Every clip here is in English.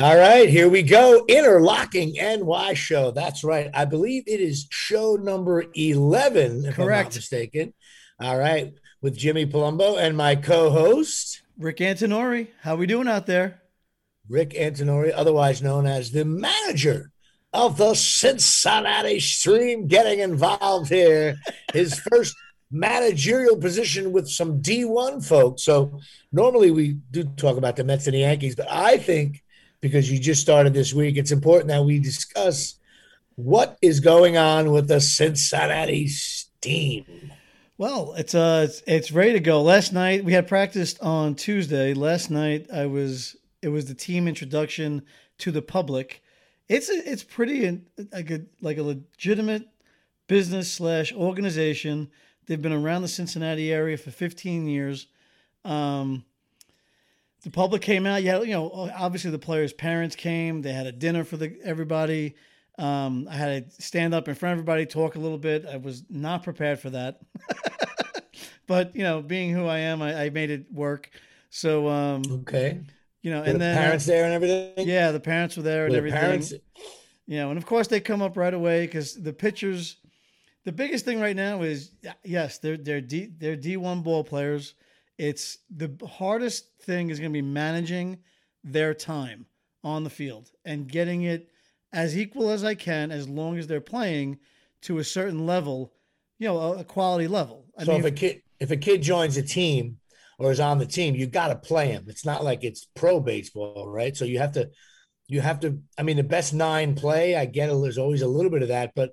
All right, here we go. Interlocking NY show. That's right. I believe it is show number 11, if Correct. I'm not mistaken. All right, with Jimmy Palumbo and my co-host, Rick Antonori, how are we doing out there? Rick Antonori, otherwise known as the manager of the Cincinnati Steam, getting involved here. His first managerial position with some D1 folks. So normally we do talk about the Mets and the Yankees, but I think because you just started this week, it's important that we discuss what is going on with the Cincinnati Steam. Well, it's uh it's, it's ready to go. Last night we had practiced on Tuesday. Last night I was it was the team introduction to the public. It's a, it's pretty like a like a legitimate business slash organization. They've been around the Cincinnati area for 15 years. Um, the public came out. Yeah, you know, obviously the players' parents came. They had a dinner for the everybody. Um, I had to stand up in front of everybody, talk a little bit. I was not prepared for that, but you know, being who I am, I, I made it work. So, um, Okay. you know, Were and the then uh, parents there and everything? yeah, the parents were there and the everything. parents You know, and of course they come up right away because the pitchers. The biggest thing right now is yes, they're they're D they're D one ball players. It's the hardest thing is going to be managing their time on the field and getting it as equal as I can, as long as they're playing to a certain level, you know, a, a quality level. I so mean, if a kid if a kid joins a team or is on the team, you got to play him. It's not like it's pro baseball, right? So you have to you have to. I mean, the best nine play. I get it. There's always a little bit of that, but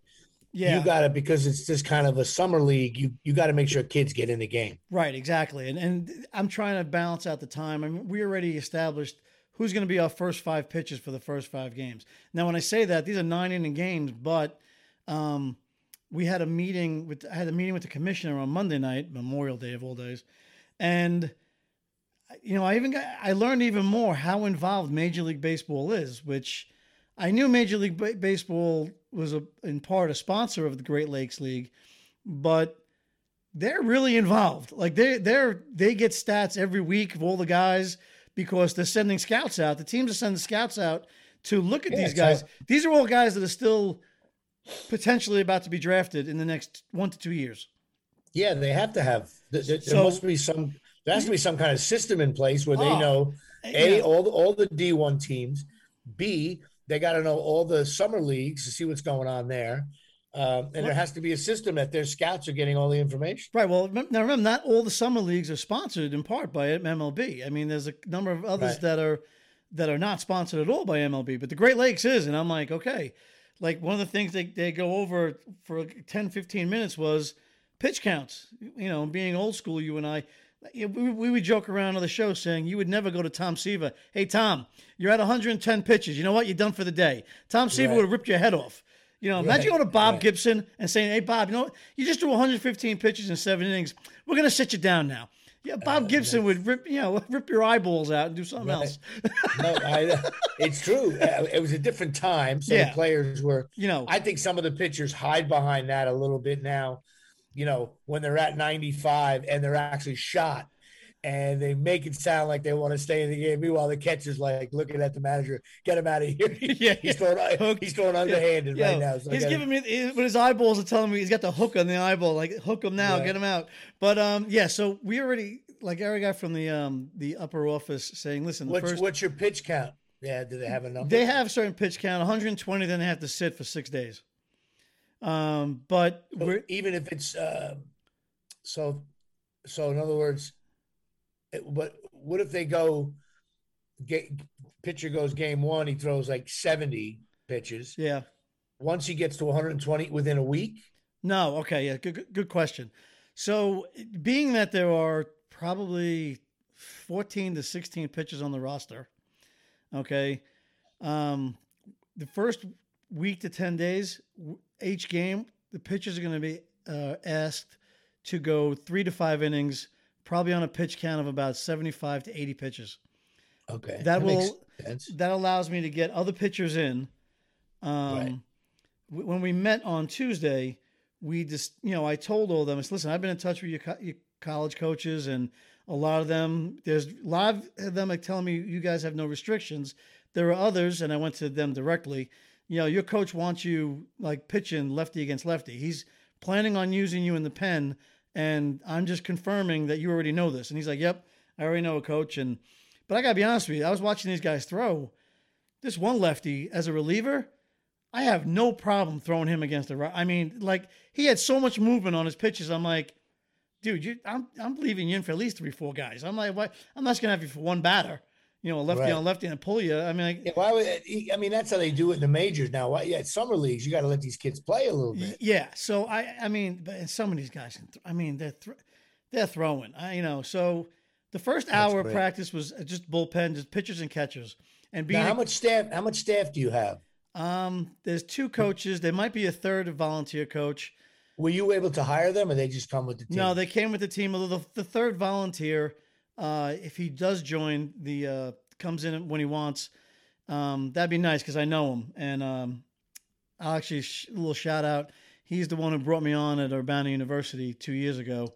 yeah, you got to because it's just kind of a summer league. You you got to make sure kids get in the game. Right, exactly. And and I'm trying to balance out the time. I mean, we already established who's going to be our first five pitches for the first five games. Now, when I say that, these are nine inning games, but um, we had a meeting with I had a meeting with the commissioner on Monday night, Memorial Day of all days, and you know, I even got I learned even more how involved Major League Baseball is, which I knew Major League Ba- Baseball was a, in part a sponsor of the Great Lakes League, but they're really involved. Like they they're they get stats every week of all the guys because they're sending scouts out. The teams are sending scouts out to look at Yeah, these guys. These are all guys that are still potentially about to be drafted in the next one to two years. Yeah, they have to have. There, there So- must be some. There has to be some kind of system in place where they Oh, know a know, all the all the D one teams. B they got to know all the summer leagues to see what's going on there. Um, and there has to be a system that their scouts are getting all the information. Right. Well, now remember, not all the summer leagues are sponsored in part by MLB. I mean, there's a number of others Right. that are that are not sponsored at all by MLB, but the Great Lakes is. And I'm like, okay. Like one of the things they, they go over for 10, 15 minutes was pitch counts. You know, being old school, you and I, we, we would joke around on the show saying you would never go to Tom Seaver. Hey, Tom, you're at 110 pitches. You know what? You're done for the day. Tom Seaver Right. would have ripped your head off. You know, imagine going to Bob right. Gibson and saying, "Hey, Bob, you know, you just threw 115 pitches in seven innings. We're going to sit you down now." Yeah, Bob Gibson would rip, you know, rip your eyeballs out and do something Right. else. No, I, it's true. Uh, It was a different time, so Yeah. the players were. You know, I think some of the pitchers hide behind that a little bit now. You know, when they're at 95 and they're actually shot, and they make it sound like they want to stay in the game. Meanwhile, the catcher's like looking at the manager, "Get him out of here." Yeah, he's yeah. throwing. Hook. He's throwing underhanded Yo, right now. So I he's gotta- giving me when his eyeballs are telling me he's got the hook on the eyeball, like hook him now, get him out. But um, yeah, so we already like Eric got from the um the upper office saying, listen, the What's first what's your pitch count? Yeah, do they have a number? they have a certain pitch count, 120, then they have to sit for six days. Um, but So we're even if it's uh, so so in other words it, but what if they go get pitcher goes game one he throws like 70 pitches yeah. once he gets to 120 within a week No, okay, yeah, good, good, good question. So, being that there are probably 14 to 16 pitchers on the roster, okay, um, the first week to 10 days, each game, the pitchers are going to be uh, asked to go three to five innings, probably on a pitch count of about 75 to 80 pitches. okay That makes will-. That allows me to get other pitchers in. Um, Right. w- When we met on Tuesday, we just, you know, I told all of them, I said, listen, I've been in touch with your, co- your college coaches, and a lot of them, there's a lot of them are telling me you guys have no restrictions. there are others, and I went to them directly. You know, your coach wants you like pitching lefty against lefty. He's planning on using you in the pen, and I'm just confirming that you already know this. And he's like, "Yep, I already know a coach." And but I gotta be honest with you, I was watching these guys throw. This one lefty as a reliever, I have no problem throwing him against the right. I mean, like he had so much movement on his pitches. I'm like, dude, you, I'm I'm leaving you in for at least three, four guys. I'm like, what? I'm not just gonna have you for one batter. You know, a lefty Right. on lefty and pull you. I mean, like, Yeah, why would I mean that's how they do it in the majors now? Why, yeah, summer leagues you got to let these kids play a little bit. Yeah. So I, I mean, but some of these guys, can th- I mean, they're thr they're throwing. I, you know, so the first hour of practice was just bullpen, just pitchers and catchers, and being Now, a- how much staff? How much staff do you have? um, there's two coaches. There might be a third volunteer coach. Were you able to hire them, or they just come with the team? No, they came with the team. Although the, the third volunteer, uh, if he does join, the uh, comes in when he wants. Um, that'd be nice because I know him, and um, I'll actually sh- a little shout out. He's the one who brought me on at Urbana University two years ago.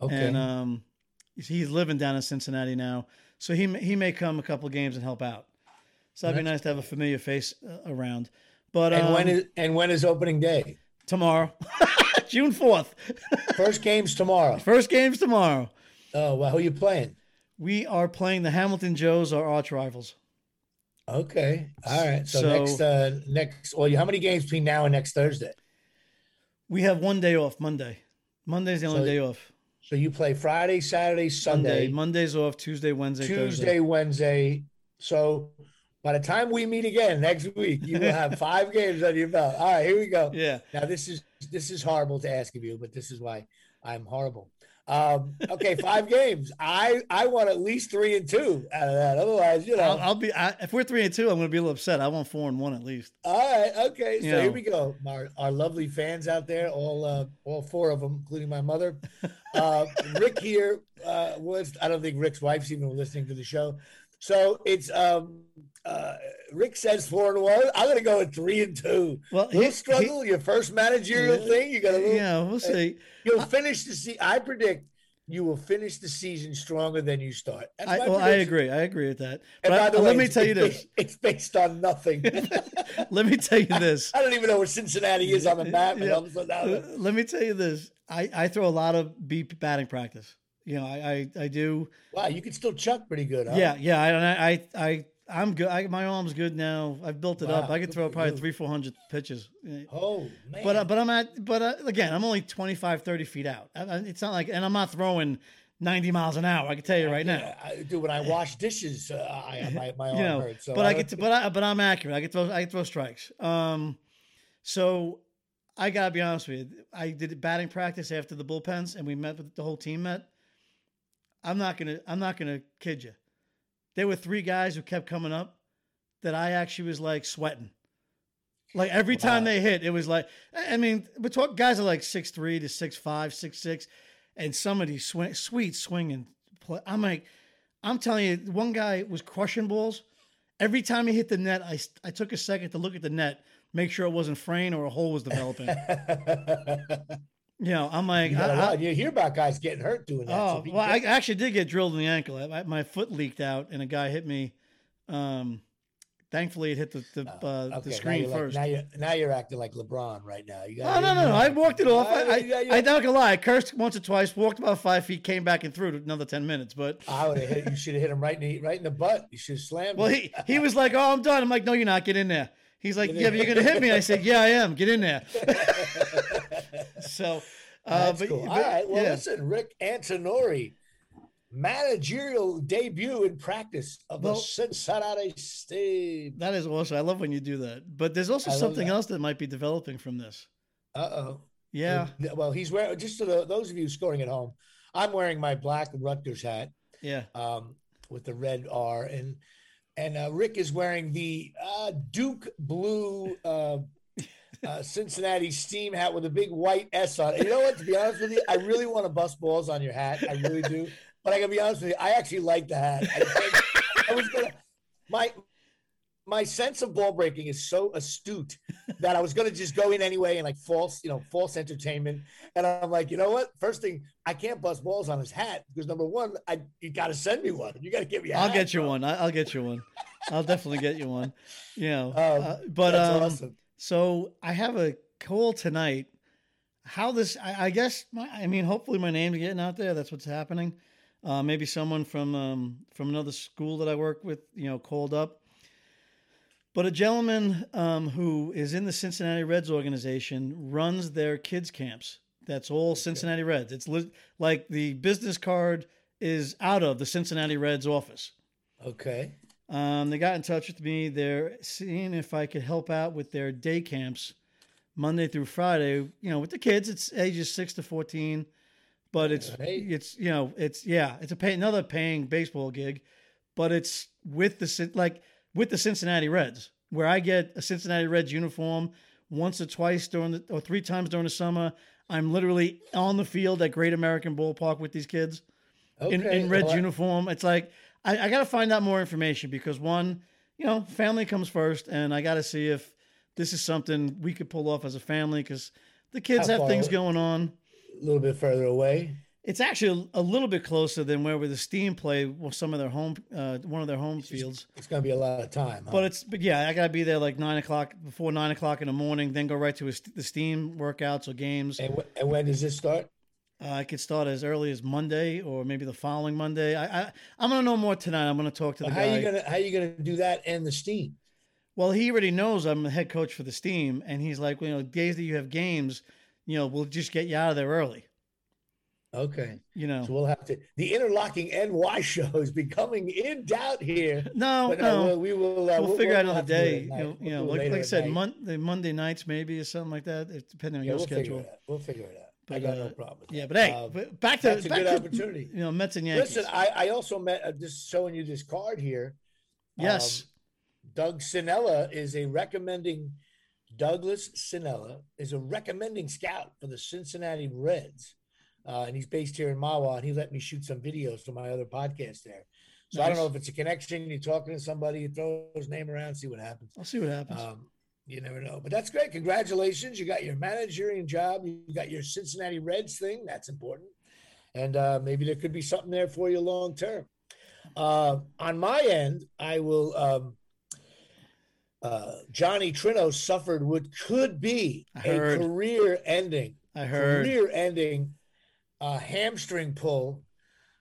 okay. and um, he's living down in Cincinnati now, so he may- he may come a couple games and help out. So that'd be nice to have a familiar face uh, around. But and um, when is and when is opening day? tomorrow, June fourth, First game's tomorrow. first game's tomorrow. Oh well, who you playing? We are playing the Hamilton Joes, our arch rivals. Okay, all right. So, So- next uh next. Well, how many games between now and next Thursday? We have one day off, Monday. Monday's the only So day off. So you play Friday, Saturday, Monday, Sunday, Monday's off. Tuesday, Wednesday, Tuesday, Thursday. Wednesday. So by the time we meet again next week, you will have five games on your belt. All right, here we go. Yeah. Now this is this is horrible to ask of you, but this is why I'm horrible. Um, okay, five games. I I want at least three and two out of that. Otherwise, you know. I'll, I'll be I, if we're three and two, I'm going to be a little upset. I want four and one at least. all right, okay. So You here know. we go. Our, our lovely fans out there, all uh, all four of them, including my mother. Uh, Rick here uh, was. I don't think Rick's wife's even listening to the show. So it's um, uh, Rick says four and one. I'm gonna go with three and two. Well, he- he- your first managerial Yeah. thing. You got a little. Yeah, we'll see. You'll finish the season. I predict you will finish the season stronger than you start. I, well, I agree. I agree with that. And But by I- the way, let me tell you this. It's based on nothing. Let me tell you this. I don't even know where Cincinnati is on the map. Yeah. all of a sudden, I don't Uh, know. Let me tell you this. I, I throw a lot of beep batting practice. You know, I, I, I do. Wow, you can still chuck pretty good, huh? Yeah, yeah. I, I, I, I'm good. I, my arm's good now. I've built it up. I could throw probably you. three, four hundred pitches. Oh man. But uh, but I'm at but uh, again I'm only 25, 30 feet out. I, I- it's not like and I'm not throwing 90 miles an hour. I can tell you right now. I, dude, when I wash dishes, uh, I, my my arm you know, hurts. So but I get to, but I but I'm accurate. I can throw I can throw strikes. Um, so I gotta be honest with you. I did batting practice after the bullpens, and we met with the whole team met. I'm not gonna I'm not gonna kid you. There were three guys who kept coming up that I actually was like sweating. Like every time they hit, it was like I mean, we're talking guys are like six three to six five, six six, and some of these swing, sweet swinging. Play, I'm like, I'm telling you, one guy was crushing balls. Every time he hit the net, I, I took a second to look at the net, make sure it wasn't fraying or a hole was developing. you know, I'm like, you, got I- I- you hear about guys getting hurt doing that. oh, be well, I actually did get drilled in the ankle. I, I- my foot leaked out, and a guy hit me. Um, thankfully, it hit the the, uh, Okay, the screen like- first. now you're now you're acting like LeBron right now. You Oh got no, no, no! I walked it off. I, I, Yeah, yeah. I not gonna lie. I cursed once or twice. Walked about five feet, came back and threw it another ten minutes. But I would have hit. You should have hit him right in the right in the butt. You should have slammed. well, him. he he was like, "Oh, I'm done." I'm like, "No, you're not. Get in there." He's like, "Yeah, but you're gonna hit me." I said, "Yeah, I am. Get in there." so, uh, but, cool. but- All right. Well, yeah. listen, Rick Antonori, managerial debut in practice of Well- the Cincinnati Steam. that is awesome. I love when you do that. But there's also I something that. else that might be developing from this. Uh oh. Yeah, Well, he's wearing just to the, those of you scoring at home. I'm wearing my black Rutgers hat yeah. um, with the red R, and and uh, Rick is wearing the uh, Duke blue uh, uh, Cincinnati Steam hat with a big white S on it. You know what? To be honest with you, I really want to bust balls on your hat. I really do. But I gotta be honest with you, I actually like the hat. I, I was gonna my my sense of ball breaking is so astute that I was gonna just go in anyway and like false, you know, false entertainment. And I'm like, you know what? First thing, I can't bust balls on his hat because number one, I you gotta send me one. You gotta give me. i I'll get you one. I- I'll get you one. I'll definitely get you one. You know, Um, uh, but um, awesome. So I have a call tonight. How this? I, I guess. My, I mean, hopefully my name's getting out there. That's what's happening. Uh, maybe someone from um, from another school that I work with, you know, called up. But a gentleman um, who is in the Cincinnati Reds organization runs their kids camps. That's all Cincinnati Reds. It's li- like the business card is out of the Cincinnati Reds office. Okay. Um, they got in touch with me. They're seeing if I could help out with their day camps, Monday through Friday. You know, with the kids, it's ages six to fourteen, but it's Hey. it's you know it's yeah it's a pay, another paying baseball gig, but it's with the like with the Cincinnati Reds, where I get a Cincinnati Reds uniform once or twice during the or three times during the summer. I'm literally on the field at Great American Ballpark with these kids Okay. in, in Reds Well, uniform. It's like I, I got to find out more information because one, you know, family comes first, and I got to see if this is something we could pull off as a family because the kids How have far things going on. a little bit further away. It's actually a, little bit closer than where the Steam play well, some of their home, uh, one of their home fields. It's going to be a lot of time. huh? But it's but yeah, I gotta be there like nine o'clock before nine o'clock in the morning. Then go right to a, the Steam workouts or games. and, wh- and when does this start? Uh, I could start as early as Monday or maybe the following Monday. I, I I'm gonna know more tonight. I'm gonna talk to the how guy. you gonna how you gonna do that and the steam? Well, he already knows I'm the head coach for the Steam, and he's like, well, you know, days that you have games, you know, we'll just get you out of there early. Okay, You know, so we'll have to. The interlocking NY show is becoming in doubt here. no, But no, we'll, we will. Uh, we'll, figure out we'll another have to do it day. You know, We'll know like, like I said, mon- the Monday nights maybe or something like that, depending on Yeah, your we'll figure schedule. it out. We'll figure it out. I But, got no uh, problem. with Yeah, but hey, Uh, but back to that's a back good to, opportunity. You know, Mets and Yankees. Listen, I, I also met uh, just showing you this card here. yes, Um, Doug Sinella is a recommending Douglas Sinella is a recommending scout for the Cincinnati Reds. Uh, and he's based here in Mahwah, and he let me shoot some videos for my other podcast there. So I don't know if it's a connection. You're talking to somebody, you throw his name around, see what happens. I'll see what happens. Um, you never know, but that's great. Congratulations! You got your managerial job. You got your Cincinnati Reds thing. That's important, and uh, maybe there could be something there for you long term. Uh, on my end, I will. Um, uh, Johnny Trino suffered what could be I a heard. career-ending, I heard. career-ending uh, hamstring pull.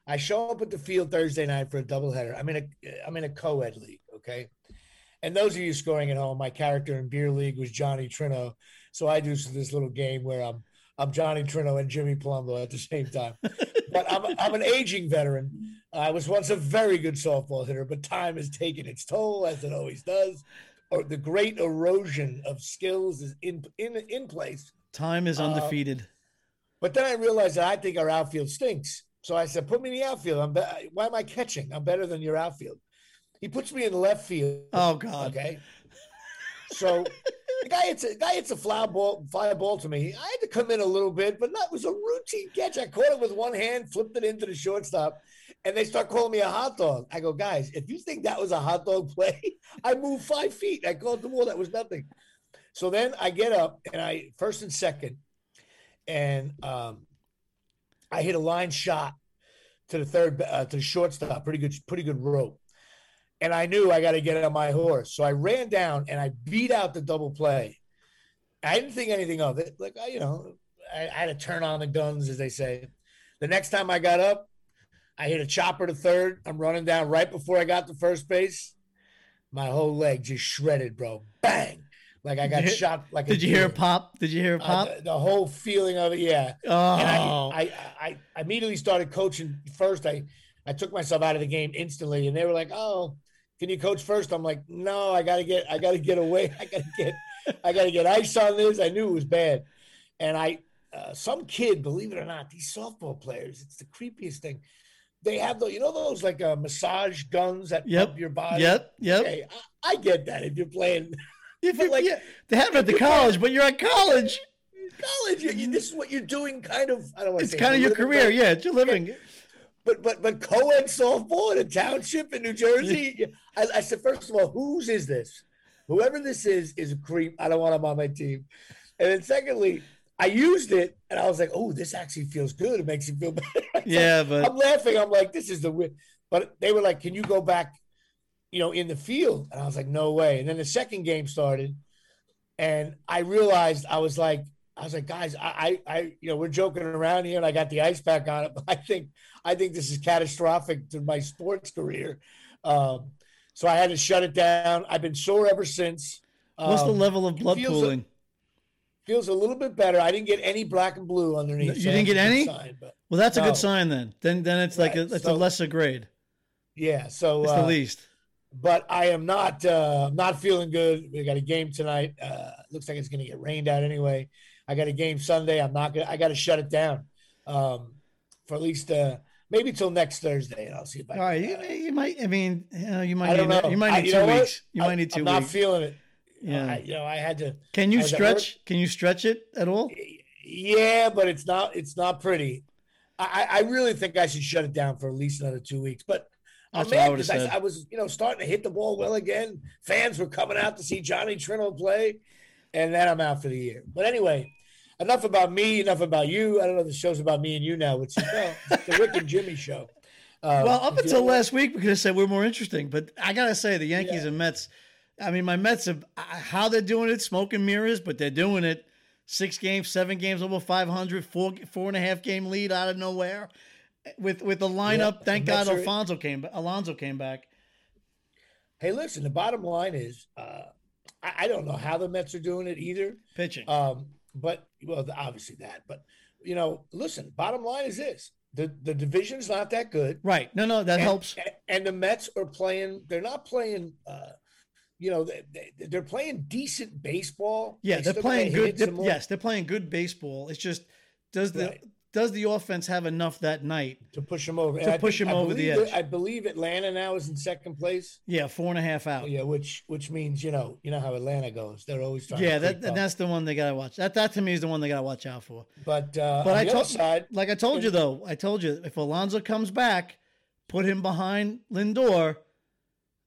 I show up at the field Thursday night for a doubleheader. I'm in a I'm in a co-ed league, okay. And those of you scoring at home, my character in beer league was Johnny Trino, so I do this little game where I'm I'm Johnny Trino and Jimmy Palumbo at the same time. but I'm I'm an aging veteran. I was once a very good softball hitter, but time has taken its toll as it always does. Or the great erosion of skills is in in in place. Time is uh, undefeated. But then I realized that I think our outfield stinks. So I said, "Put me in the outfield. I'm be- why am I catching? I'm better than your outfield." He puts me in the left field. oh God. Okay. So the guy hits a guy hits a fly ball, fly ball to me. I had to come in a little bit, but that was a routine catch. I caught it with one hand, flipped it into the shortstop, and they start calling me a hot dog. I go, guys, if you think that was a hot dog play, I moved five feet. I called the ball. That was nothing. So then I get up and I first and second, and um, I hit a line shot to the third uh, to the shortstop. Pretty good, pretty good rope. And I knew I got to get on my horse, so I ran down and I beat out the double play. I didn't think anything of it. Like I, you know, I, I had to turn on the guns, as they say. The next time I got up, I hit a chopper to third. I'm running down right before I got to first base. My whole leg just shredded, bro. Bang! Like I got Did- shot. Like a Did you hear a pop? Did you hear a Uh, pop? the, the whole feeling of it, yeah. oh, And I, I, I, I immediately started coaching first. I, I took myself out of the game instantly, and they were like, "Oh, can you coach first? I'm like, "No, I gotta get, I gotta get away. I gotta get, I gotta get ice on this." I knew it was bad, and I, uh, some kid, believe it or not, these softball players, it's the creepiest thing. They have the, you know, those like uh, massage guns that Yep. pump your body. yep, yep. Okay, I, I get that if you're playing If you, like- yeah, they have it at the college, but you're at college. college, you, you- this is what you're doing. Kind of, I don't want to It's kind of your career. Yeah, it's your living. But but but co-ed softball in a township in New Jersey. I, I said, first of all, whose is this? Whoever this is is a creep. I don't want him on my team. And then secondly, I used it and I was like, oh, this actually feels good. It makes you feel better. Yeah, but I'm laughing. I'm like, this is the weird. But they were like, can you go back you know, in the field. And I was like, no way. And then the second game started, and I realized I was like, I was like, guys, I, I, you know, we're joking around here, and I got the ice pack on it, but I think, I think this is catastrophic to my sports career. Um, so I had to shut it down. I've been sore ever since. What's the Um, level of blood feels pooling? feels a little bit better. I didn't get any black and blue underneath. You so didn't get any? sign, but well, that's a good sign then. Then then it's like a, it's so- a lesser grade. yeah. So It's uh, the least. but I am not uh, not feeling good. We got a game tonight. Uh, looks like it's going to get rained out anyway. I got a game Sunday. I'm not gonna. I got to shut it down um, for at least uh, maybe till next Thursday, and I'll see if I. All right, you, uh, you might. I mean, you, know, you might. I don't need, know. You might I- need you two know what? weeks. You I- might need 2 I'm not weeks. feeling it. yeah. I, you know, I had to. Can you stretch? Can you stretch it at all? Yeah, but it's not. It's not pretty. I, I really think I should shut it down for at least another two weeks. But I'm I mad because. I, I was, you know, starting to hit the ball well again. Fans were coming out to see Johnny Trino play, and then I'm out for the year. But anyway, enough about me. Enough about you. I don't know. The show's about me and you now. It's, no, it's the Rick and Jimmy show. Uh, Well, up if you until last week, we could have said we're more interesting. But I gotta say, the Yankees Yeah. and Mets. I mean, my Mets have how they're doing it, smoke and mirrors, but they're doing it. Six games, seven games over 500, four four and a half game lead out of nowhere, with with the lineup. Yeah, thank God are- Alfonso came. Alonso came back. Hey, listen. The bottom line is, uh, I, I don't know how the Mets are doing it either. pitching. Um, but well, obviously that. But you know, listen. Bottom line is this: the the division's not that good. right? No, no, that and, helps. And the Mets are playing. They're not playing. Uh, you know, they, they, they're playing decent baseball. Yeah, They they're playing good. they're- yes, they're playing good baseball. It's just does the Right. Does the offense have enough that night? to push them over. To And push think- them I over the edge. I believe Atlanta now is in second place. Yeah, four and a half out. Yeah, which which means you know you know how Atlanta goes. They're always trying. Yeah, that, that's the one they gotta watch. That that to me is the one they gotta watch out for. But uh, But I told side, like I told you though, I told you if Alonso comes back, put him behind Lindor,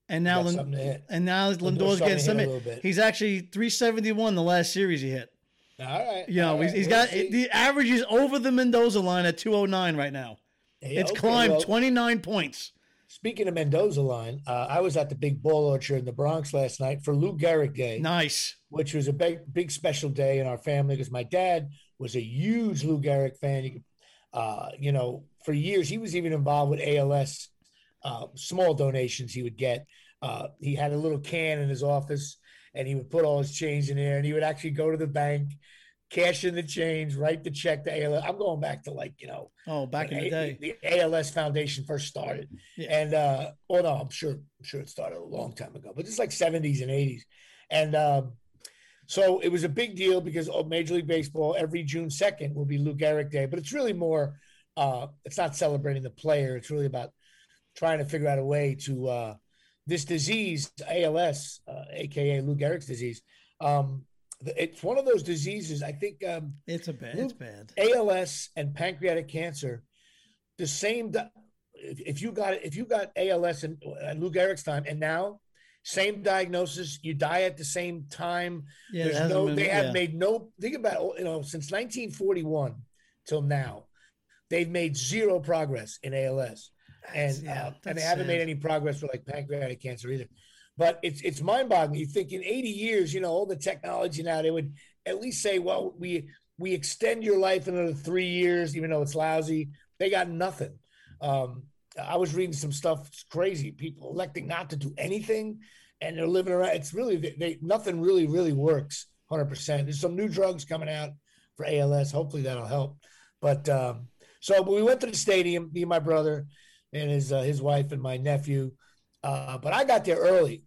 and now got Lin- something to hit. and now Lindor's starting getting some. hit a bit. He's actually three seventy one the last series he hit. All right, You know, right, he's we'll got see. the average is over the Mendoza line at two oh nine right now. Yeah, It's okay, climbed well, twenty nine points. Speaking of Mendoza line, uh, I was at the Big Ball Orchard in the Bronx last night for Lou Gehrig Day, Nice. which was a big, big special day in our family because my dad was a huge Lou Gehrig fan. You, could, uh, you know, for years he was even involved with ALS. Uh, small donations he would get. Uh, he had a little can in his office, and he would put all his change in there, and he would actually go to the bank, cash in the change, write the check to ALS. I'm going back to like you know Oh, back in the day. the ALS Foundation first started. Yeah. And uh oh no, I'm sure I'm sure it started a long time ago, but it's like 70s and 80s. And um so it was a big deal because oh, Major League Baseball every June 2nd will be Lou Gehrig Day, but it's really more uh it's not celebrating the player, it's really about trying to figure out a way to uh this disease, ALS, uh, aka Lou Gehrig's disease. Um it's one of those diseases, I think um It's a bad. It's bad. ALS and pancreatic cancer, the same. di- If, you got if you got ALS and uh, Lou Gehrig's time, and now same diagnosis, you die at the same time. Yeah, There's no, been- they have yeah. made no. Think about you know since 1941 till now, they've made zero progress in ALS, and yeah, uh, and they haven't made any progress for like pancreatic cancer either. But it's it's mind boggling. You think in 80 years, you know, all the technology now, they would at least say, well, we we extend your life another three years, even though it's lousy. They got nothing. Um, I was reading some stuff. It's crazy. People electing not to do anything, and they're living around. It's really they, they nothing really really works 100. percent There's some new drugs coming out for ALS. Hopefully that'll help. But um, so we went to the stadium, me and my brother, and his uh, his wife and my nephew. Uh, but I got there early,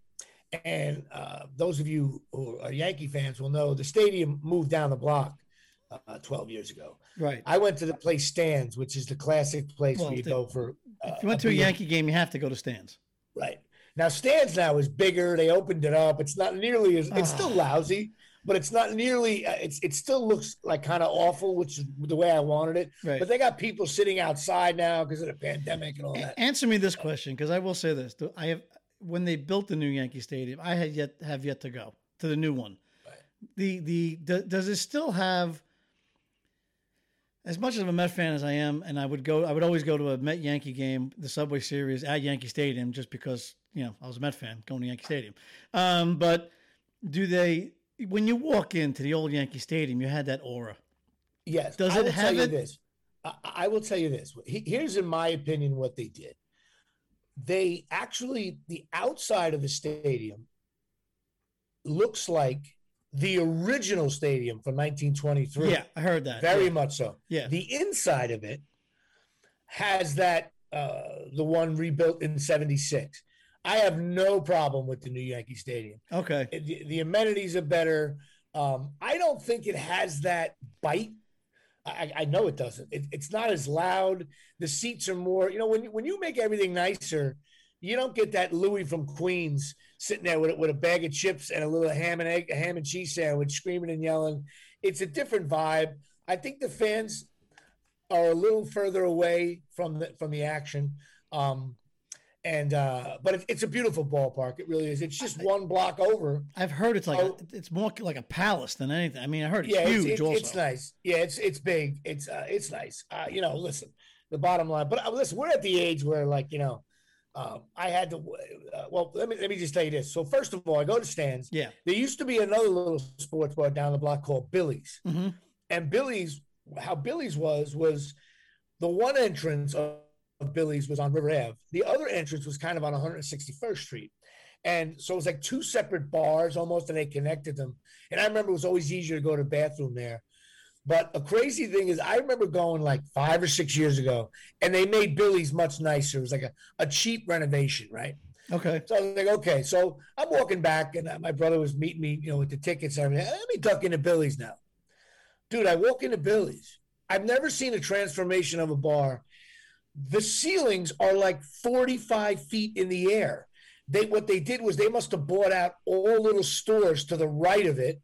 and uh, those of you who are Yankee fans will know the stadium moved down the block uh, 12 years ago. Right. I went to the place Stan's, which is the classic place Well, where you the- go for. Uh, If you went to a beer. Yankee game, you have to go to Stan's. Right. Now, Stan's now is bigger. They opened it up. It's not nearly as, it's still Ah. lousy, but it's not nearly, uh, it's it still looks like kind of awful, which is the way I wanted it. Right. But they got people sitting outside now because of the pandemic and all that. Answer me this question, because I will say this: I have when they built the new Yankee Stadium, I had yet have yet to go to the new one. Right. The the do- does it still have? As much of a Met fan as I am, and I would go, I would always go to a Met Yankee game, the Subway Series at Yankee Stadium, just because you know I was a Met fan going to Yankee Stadium. Um, but do they when you walk into the old Yankee Stadium, you had that aura. Yes. Does I it will have tell you it? this. I, I will tell you this. Here's, in my opinion, what they did. They actually, the outside of the stadium looks like the original stadium from 1923. Yeah, I heard that. Very yeah. much so. Yeah. The inside of it has that, uh, the one rebuilt in 76. I have no problem with the new Yankee Stadium Okay. the, the amenities are better. Um, I don't think it has that bite. I, I know it doesn't. It, it's not as loud. The seats are more. You know, when you- when you make everything nicer, you don't get that Louis from Queens sitting there with, a- with a bag of chips and a little ham and egg, a ham and cheese sandwich, screaming and yelling. It's a different vibe. I think the fans are a little further away from the from the action. Um, and uh, but it, it's a beautiful ballpark. It really is. It's just one block over. I've heard it's like Oh. A, it's more like a palace than anything i mean i heard it's yeah, huge. it's, it's, nice. Yeah, it's it's big. It's uh, it's nice. Uh, you know, listen, the bottom line. But uh, listen, we're at the age where, like, you know, um, I had to. Uh, well, let me let me just tell you this. So first of all, I go to Stan's. Yeah. There used to be another little sports bar down the block called Billy's, hmm and Billy's. How Billy's was was the one entrance of, of Billy's was on River Ave. The other entrance was kind of on 161st Street. And so it was like two separate bars almost, and they connected them. And I remember it was always easier to go to the bathroom there. But a crazy thing is, I remember going like five or six years ago, and they made Billy's much nicer. It was like a, a cheap renovation, right? Okay. So I was like, okay. So I'm walking back, and my brother was meeting me, you know, with the tickets and everything. Let me duck into Billy's now. Dude, I walk into Billy's. I've never seen a transformation of a bar. The ceilings are like 45 feet in the air. They what they did was they must have bought out all little stores to the right of it.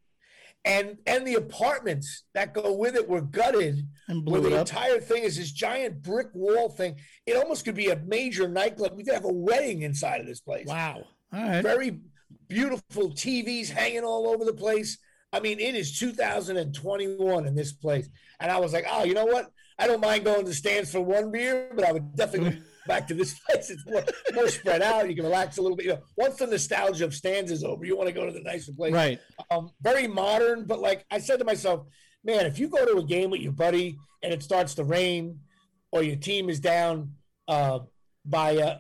And and the apartments that go with it were gutted And where blew it the up. entire thing is this giant brick wall thing. It almost could be a major nightclub. We could have a wedding inside of this place. Wow. All right. Very beautiful TVs hanging all over the place. I mean, it is 2021 in this place. And I was like, oh, you know what? I don't mind going to Stan's for one beer, but I would definitely go back to this place. It's more, more spread out. You can relax a little bit. You know, once the nostalgia of Stan's is over, you want to go to the nicer place Right. um, very modern. But like I said to myself, man, if you go to a game with your buddy and it starts to rain, or your team is down uh, by uh,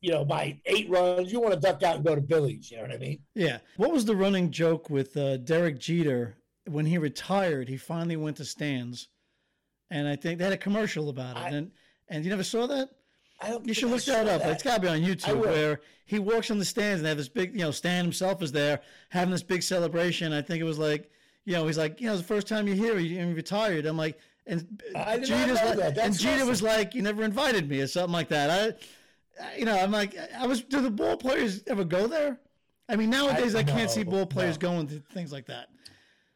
you know by eight runs, you want to duck out and go to Billy's. You know what I mean? Yeah. What was the running joke with uh, Derek Jeter when he retired? He finally went to Stan's, and I think they had a commercial about it. I- and and you never saw that? I don't. You should look I that up. It's got to be on YouTube where he walks on the stands and they have this big, you know, Stan himself is there having this big celebration. I think it was like, you know, he's like, you know, it's the first time you're here, you you retired. I'm like, and I did not know like, that. and awesome. was like, you never invited me or something like that. I, I- you know, I'm like, I was. Do the ball players ever go there? I mean, nowadays I, can't see ball players no. going to things like that.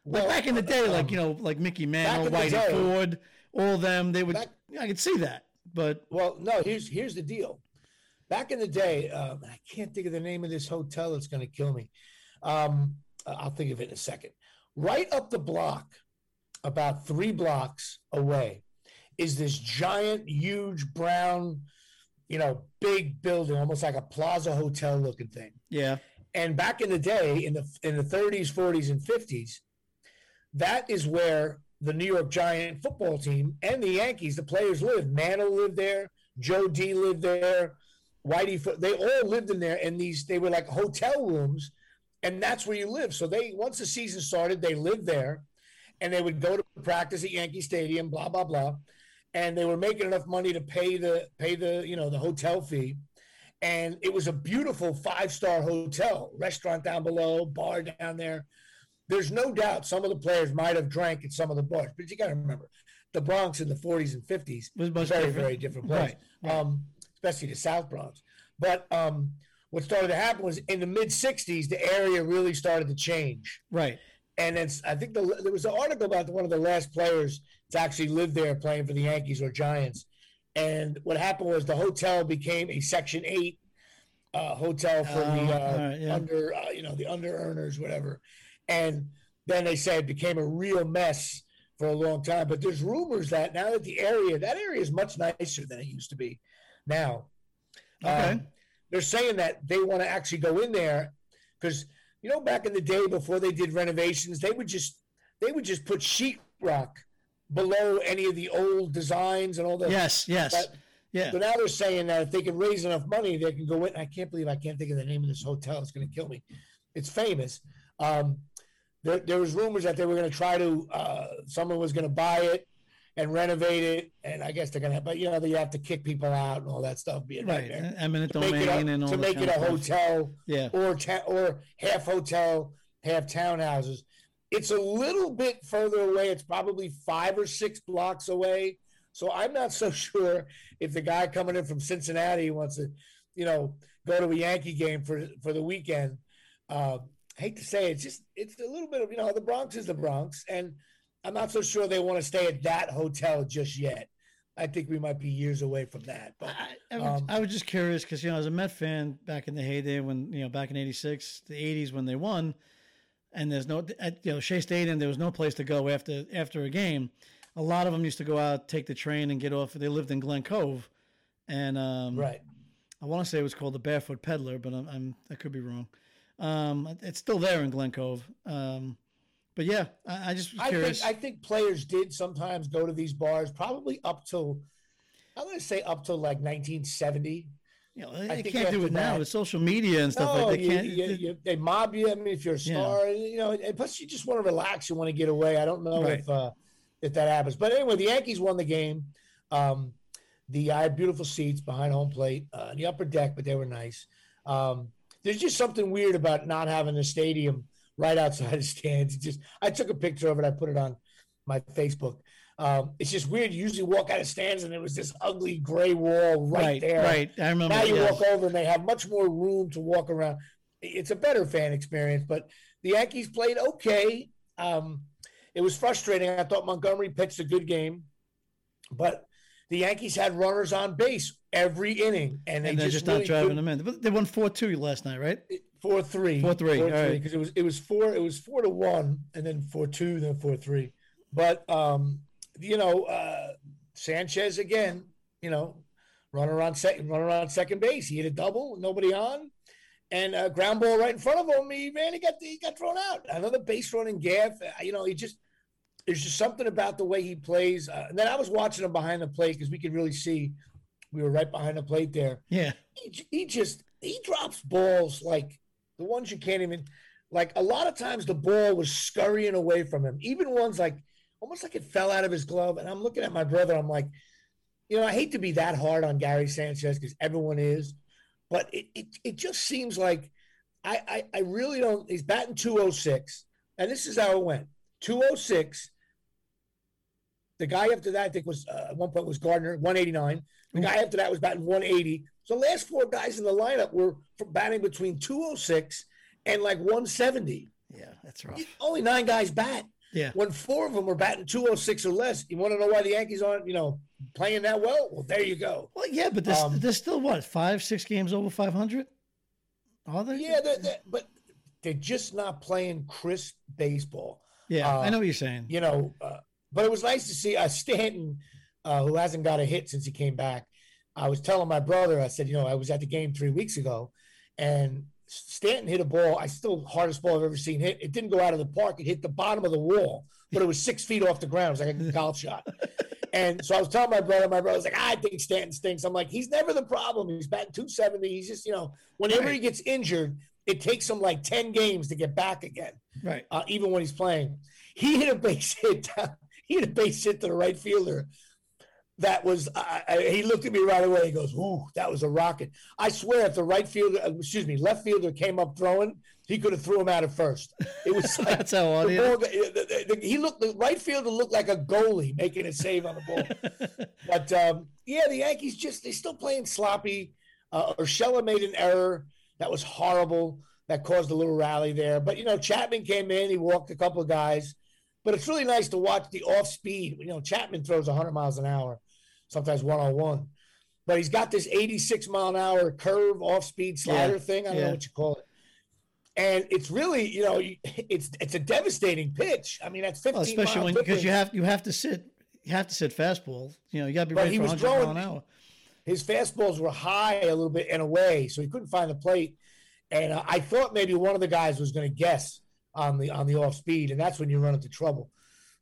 Like Well, back in the day, like um, you know, like Mickey Mantle, Whitey day- Ford, all of them, they would. Back- I could see that, but Well, no. Here's here's the deal. Back in the day, um, I can't think of the name of this hotel. It's going to kill me. Um, I'll think of it in a second. Right up the block, about three blocks away, is this giant, huge brown, you know, big building, almost like a plaza hotel looking thing. yeah, And back in the day, in the in the 30s, 40s, and 50s, that is where the New York Giant football team and the Yankees, the players lived. Mantle lived there, Joe D lived there, Whitey, they all lived in there, and these they were like hotel rooms, and that's where you live. So they once the season started, they lived there, and they would go to practice at Yankee Stadium, blah blah blah, and they were making enough money to pay the pay the you know the hotel fee and it was a beautiful five star hotel, restaurant down below, bar down there. There's no doubt some of the players might have drank at some of the bars, but you got to remember the Bronx in the 40s and 50s was very different. very different place, Right. Um, especially the South Bronx. But um, what started to happen was in the mid 60s, the area really started to change. Right. And then I think the, there was an article about one of the last players to actually live there playing for the Yankees or Giants. And what happened was the hotel became a Section Eight uh, hotel for Oh, the uh, right, yeah. under, uh, you know, the under earners, whatever. And then they say it became a real mess for a long time. But there's rumors that now that the area, that area is much nicer than it used to be now. Okay. Um, they're saying that they want to actually go in there because you know back in the day before they did renovations, they would just they would just put sheetrock below any of the old designs and all the yes, yes. But, yeah. So now they're saying that if they can raise enough money, they can go in. I can't believe I can't think of the name of this hotel. It's going to kill me. It's famous. Um, there, there was rumors that they were going to try to. Uh, someone was going to buy it and renovate it, and I guess they're going to. But you know, they have to kick people out and all that stuff. Be a right, nightmare. eminent To make it domain a, and all to make it a hotel Yeah. or ta- or half hotel, half townhouses. It's a little bit further away. It's probably five or six blocks away. So I'm not so sure if the guy coming in from Cincinnati wants to, you know, go to a Yankee game for for the weekend. Uh, I hate to say it, it's just it's a little bit of you know the Bronx is the Bronx, and I'm not so sure they want to stay at that hotel just yet. I think we might be years away from that. But I, I, was, Um, I was just curious because you know, as a Met fan back in the heyday when you know back in '86, the '80s when they won, and there's no at you know Shea Stadium, there was no place to go after after a game. A lot of them used to go out, take the train, and get off. They lived in Glen Cove, and um, right, I want to say it was called the Barefoot Peddler, but I'm, I'm I could be wrong. Um, it's still there in Glen Cove. Um, but yeah, I, I just I think I think players did sometimes go to these bars, probably up till I'm going to say up till like 1970. you know, I they can't do it now that- with social media and stuff No, like they you, can't. you, you, they mob you. I mean, if you're a Yeah. star, you know, and plus you just want to relax. You want to get away. I don't know Right. if uh, if that happens, but anyway, the Yankees won the game. Um, the I had beautiful seats behind home plate, uh, the upper deck, but they were nice. Um, there's just something weird about not having the stadium right outside the stands. It just I took a picture of it. I put it on my Facebook. Um, it's just weird. You usually walk out of Stan's and there was this ugly gray wall right, right, there. right. I remember. Now you yeah. walk over and they have much more room to walk around. It's a better fan experience, but the Yankees played okay. Um, it was frustrating. I thought Montgomery pitched a good game, but the Yankees had runners on base every inning, and they and they're just, just, not really driving them in. But they won four two last night, right? four three, 4-3, all right. because it was it was four it was four to one, and then four two, then four three. But um, you know, uh, Sanchez again, you know, runner on second, runner on second base. He hit a double, nobody on, and a ground ball right in front of him. He man, he got he got thrown out. Another base running gaff. Uh, You know, he just there's just something about the way he plays. Uh, and then I was watching him behind the plate because we could really see we were right behind the plate there. Yeah, he, he just he drops balls like the ones you can't even like a lot of times the ball was scurrying away from him. Even ones like almost like it fell out of his glove. And i'm looking at my brother. I'm like you know i hate to be that hard on gary sanchez because everyone is but it, it, it just seems like I, I i really don't he's batting 206 and this is how it went. 206 the guy after that, I think, was uh, at one point was Gardner, 189. The guy after that was batting 180. So the last four guys in the lineup were batting between 206 and like 170. yeah, that's right. Only nine guys bat. Yeah, When four of them were batting 206 or less, you want to know why the Yankees aren't, you know, playing that well? Well, there you go. well, yeah, but there's Um, there's still what five, six games over five hundred. Are they? Yeah, they're, they're- but they're just not playing crisp baseball. yeah. I uh, know what you're saying. you know, uh, but it was nice to see uh, Stanton, uh, who hasn't got a hit since he came back. I was telling my brother, I said, you know, I was at the game three weeks ago, and Stanton hit a ball. I still hardest ball I've ever seen hit. It didn't go out of the park. It hit the bottom of the wall, but it was six feet off the ground. It was like a golf shot. And so I was telling my brother, my brother was like, I think Stanton stinks. I'm like, he's never the problem. He's batting 270. He's just, you know, whenever he gets injured, it takes him like 10 games to get back again Right. uh, even when he's playing. He hit a base hit. Down, he hit a base hit to the right fielder. That was. I I- he looked at me right away. He goes, "Ooh, that was a rocket." I swear, if the right fielder, uh, excuse me, left fielder came up throwing, he could have threw him out at first. It was like That's how odd the he ball, is. the- the- the- he looked. The right fielder looked like a goalie making a save on the ball. But um, yeah, the Yankees just they're still playing sloppy. Uh, Urshela made an error that was horrible that caused a little rally there. But you know, Chapman came in, he walked a couple of guys. But it's really nice to watch the off speed. You know, Chapman throws 100 miles an hour, sometimes one on one. But he's got this 86 mile an hour curve off speed slider Yeah, thing. I don't yeah. know what you call it. And it's really, you know, it's it's a devastating pitch. I mean, that's 15 Well, especially when because you have you have to sit you have to sit fastball. You know, you got to be But ready he for was 100 mile throwing- an hour. his fastballs were high a little bit and away, so he couldn't find the plate. And uh, I thought maybe one of the guys was going to guess on the on the off speed, and that's when you run into trouble.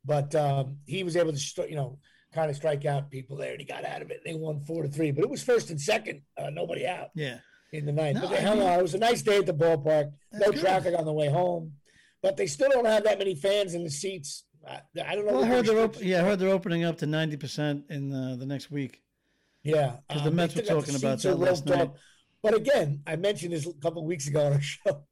But um, he was able to, you know, kind of strike out people there, and he got out of it. They won four to three, but it was first and second, uh, nobody out. Yeah. In the ninth, No, but they I hung mean- on. It was a nice day at the ballpark. No good. traffic on the way home, but they still don't have that many fans in the seats. I, I don't know. Well, I heard they're op- yeah, I heard they're opening up to ninety percent in the, the next week. Yeah, 'Cause the um, Mets were the talking about that last night. off. But again, I mentioned this a couple of weeks ago on our show.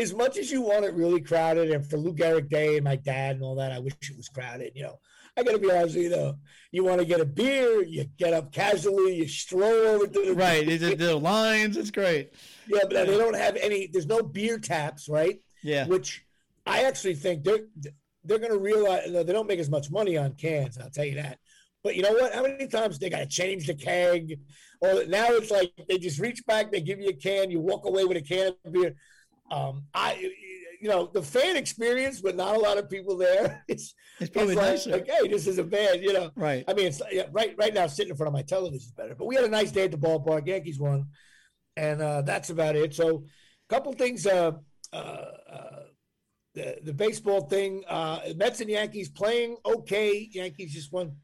As much as you want it really crowded, and for Lou Gehrig Day and my dad and all that, I wish it was crowded. You know, I got to be honest with you though. You want to get a beer, you get up casually, you stroll over to the Right. The lines. It's great. Yeah, but they don't have any. There's no beer taps, right? Yeah. Which I actually think they're they're going to realize they don't make as much money on cans. I'll tell you that. But you know what? How many times they got to change the keg? Or now it's like they just reach back, they give you a can, you walk away with a can of beer. Um, I, you know, the fan experience with not a lot of people there. It's, It's probably it's like, nicer. like, hey, this is a bad, you know. right. I mean, it's yeah, right right now sitting in front of my television is better. But we had a nice day at the ballpark. Yankees won, and uh, that's about it. So, a couple things. Uh, uh, uh, the the baseball thing. Uh, Mets and Yankees playing okay. Yankees just won,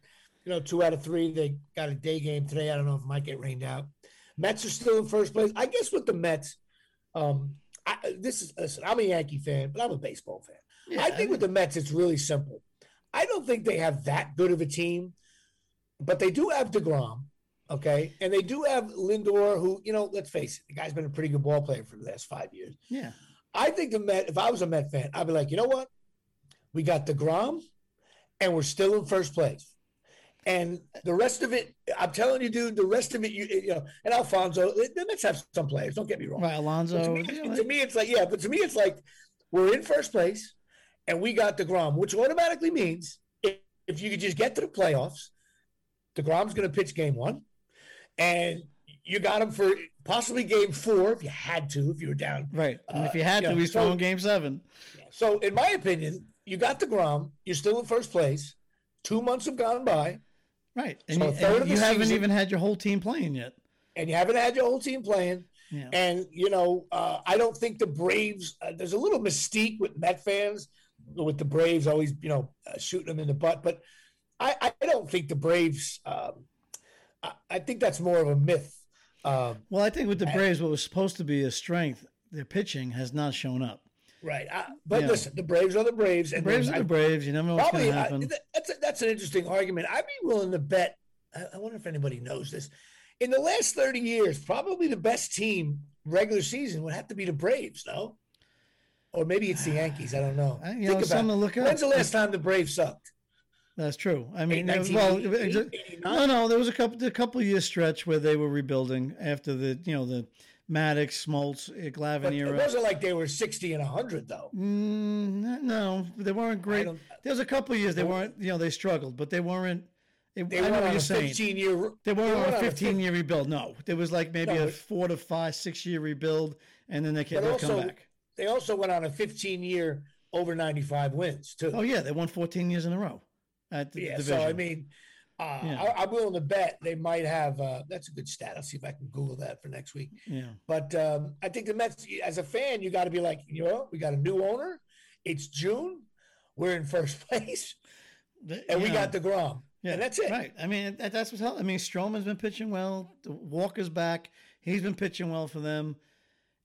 you know, two out of three. They got a day game today. I don't know if it might get rained out. Mets are still in first place. I guess with the Mets, um, I, this is listen, I'm a Yankee fan, but I'm a baseball fan. Yeah, I think with the Mets, it's really simple. I don't think they have that good of a team, but they do have DeGrom, okay? And they do have Lindor, who, you know, let's face it, the guy's been a pretty good ball player for the last five years. yeah. I think the Met, if I was a Met fan, I'd be like, you know what? We got DeGrom, and we're still in first place. And the rest of it, I'm telling you, dude, the rest of it, you, you know, and Alfonso, the Mets have some players, don't get me wrong. Right. But Alonso. to, me, yeah, to me, it's like, yeah, but to me, it's like we're in first place and we got DeGrom, which automatically means if, if you could just get to the playoffs, DeGrom's going to pitch game one. And you got him for possibly game four if you had to, if you were down. right. And if uh, you had yeah, to, he's so- throwing game seven. So, in my opinion, you got DeGrom, you're still in first place. Two months have gone by, Right. And, So you, and you haven't season- even had your whole team playing yet. and you haven't had your whole team playing. Yeah. And you know, uh, I don't think the Braves. Uh, there's a little mystique with Met fans, with the Braves always, you know, uh, shooting them in the butt. But I, I don't think the Braves. Um, I, I think that's more of a myth. Um, Well, I think with the Braves, what was supposed to be a strength, their pitching has not shown up. Right. I, but Yeah. listen, the Braves are the Braves, And The Braves I- are the Braves. You never know what's going to happen. th- that's a, that's an interesting argument. I'd be willing to bet. I, I wonder if anybody knows this. In the last thirty years, probably the best team regular season would have to be the Braves, no? Or maybe it's the Yankees. I don't know. I- you Think know, something it. to look up. When's the last time the Braves sucked? That's true. I mean, well, 1988, exa- 89? no, no, there was a couple, a couple year stretch where they were rebuilding after the, you know, the Maddux, Smoltz, uh, Glavine But it wasn't like they were sixty and hundred though. Mm, no, they weren't great. There was a couple years they weren't, you know, they struggled, but they weren't. It, They I know what you're a saying. fifteen year. They weren't on went a on a 15 year rebuild. No, there was like maybe No, a four to five, six year rebuild, and then they came, come back. they also went on a fifteen year over ninety five wins too. Oh yeah, they won 14 years in a row at the Yeah, division. so I mean, uh, Yeah. I, I'm willing to bet they might have. Uh, that's a good stat. I'll see if I can Google that for next week. yeah, But um, I think the Mets, as a fan, you got to be like, you know, we got a new owner. It's June. We're in first place, and we got deGrom, yeah, and that's it. Right. I mean, that, that's what's hell. I mean, Stroman's been pitching well. The Walker's back. He's been pitching well for them.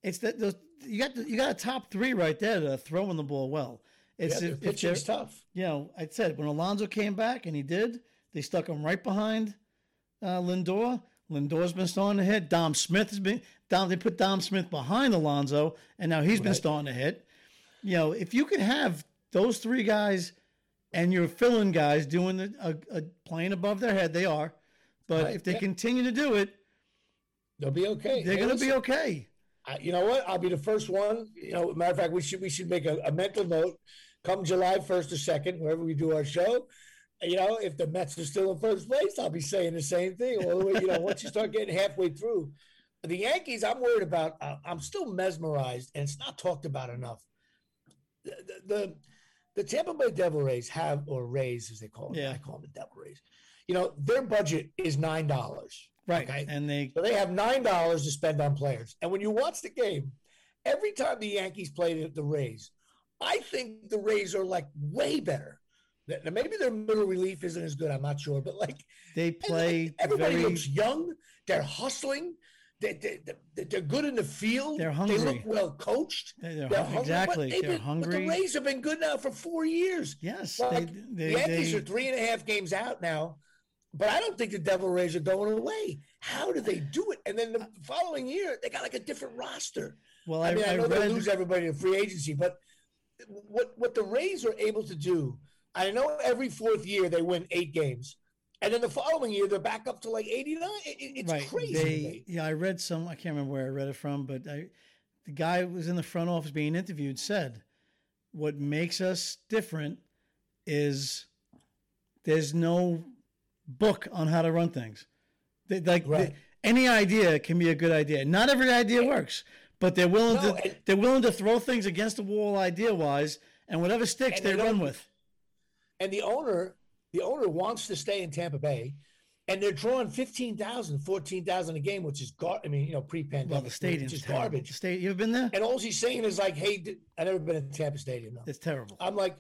It's that those you got the, you got a top three right there that are throwing the ball well. Yeah, It's their if, if tough. you know, I said when Alonso came back and he did, they stuck him right behind uh, Lindor. Lindor's been starting to hit. Dom Smith has been Dom. They put Dom Smith behind Alonso, and now he's been Right. starting to hit. You know, if you could have those three guys and your fill-in guys doing the uh, uh, playing above their head, they are. But Right, if they yeah. continue to do it, They'll be okay. they're Hey, going to be okay. I- you know what? I'll be the first one. You know, matter of fact, we should we should make a, a mental note. Come July first or second, wherever we do our show. You know, if the Mets are still in first place, I'll be saying the same thing. All the way, you know, once you start getting halfway through, the Yankees, I'm worried about. Uh, I'm still mesmerized, and it's not talked about enough. The, the, the Tampa Bay Devil Rays have, or Rays as they call them, Yeah. I call them the Devil Rays. You know, their budget is nine dollars. Right. Okay. And they So they have nine dollars to spend on players. And when you watch the game, every time the Yankees play the, the Rays, I think the Rays are like way better. Now, maybe their middle relief isn't as good. I'm not sure, but like they play like, everybody very looks young. They're hustling. They, they, they, they're good in the field. They're They hungry. look well coached. They're, they're They're hungry. exactly. But They're been- But the Rays have been good now for four years. yes. Like, they, the they, Yankees they- are three and a half games out now, but I don't think the Devil Rays are going away. How do they do it? And then the following year, they got like a different roster. well, I, I, mean, I, I know they read, lose everybody in free agency, but what what the Rays are able to do, I know every fourth year they win eight games, and then the following year they're back up to like eighty nine. It, it- it's right. crazy. They, yeah, I read some. I can't remember where I read it from, but I, the guy who was in the front office being interviewed said, "What makes us different is there's no book on how to run things. They, like Right. the- any idea can be a good idea. Not every idea works, but they're willing No, to they're willing to throw things against the wall idea wise, and whatever sticks, And they, they run with. And the owner the owner wants to stay in Tampa Bay. And they're drawing 15,000, 14,000 a game, which is gar- I mean, you know, pre-pandemic, Well, the stadium's which is garbage. The state, you've been there? And all he's saying is like, "Hey, d- I've never been to Tampa Stadium." No. It's terrible. I'm like,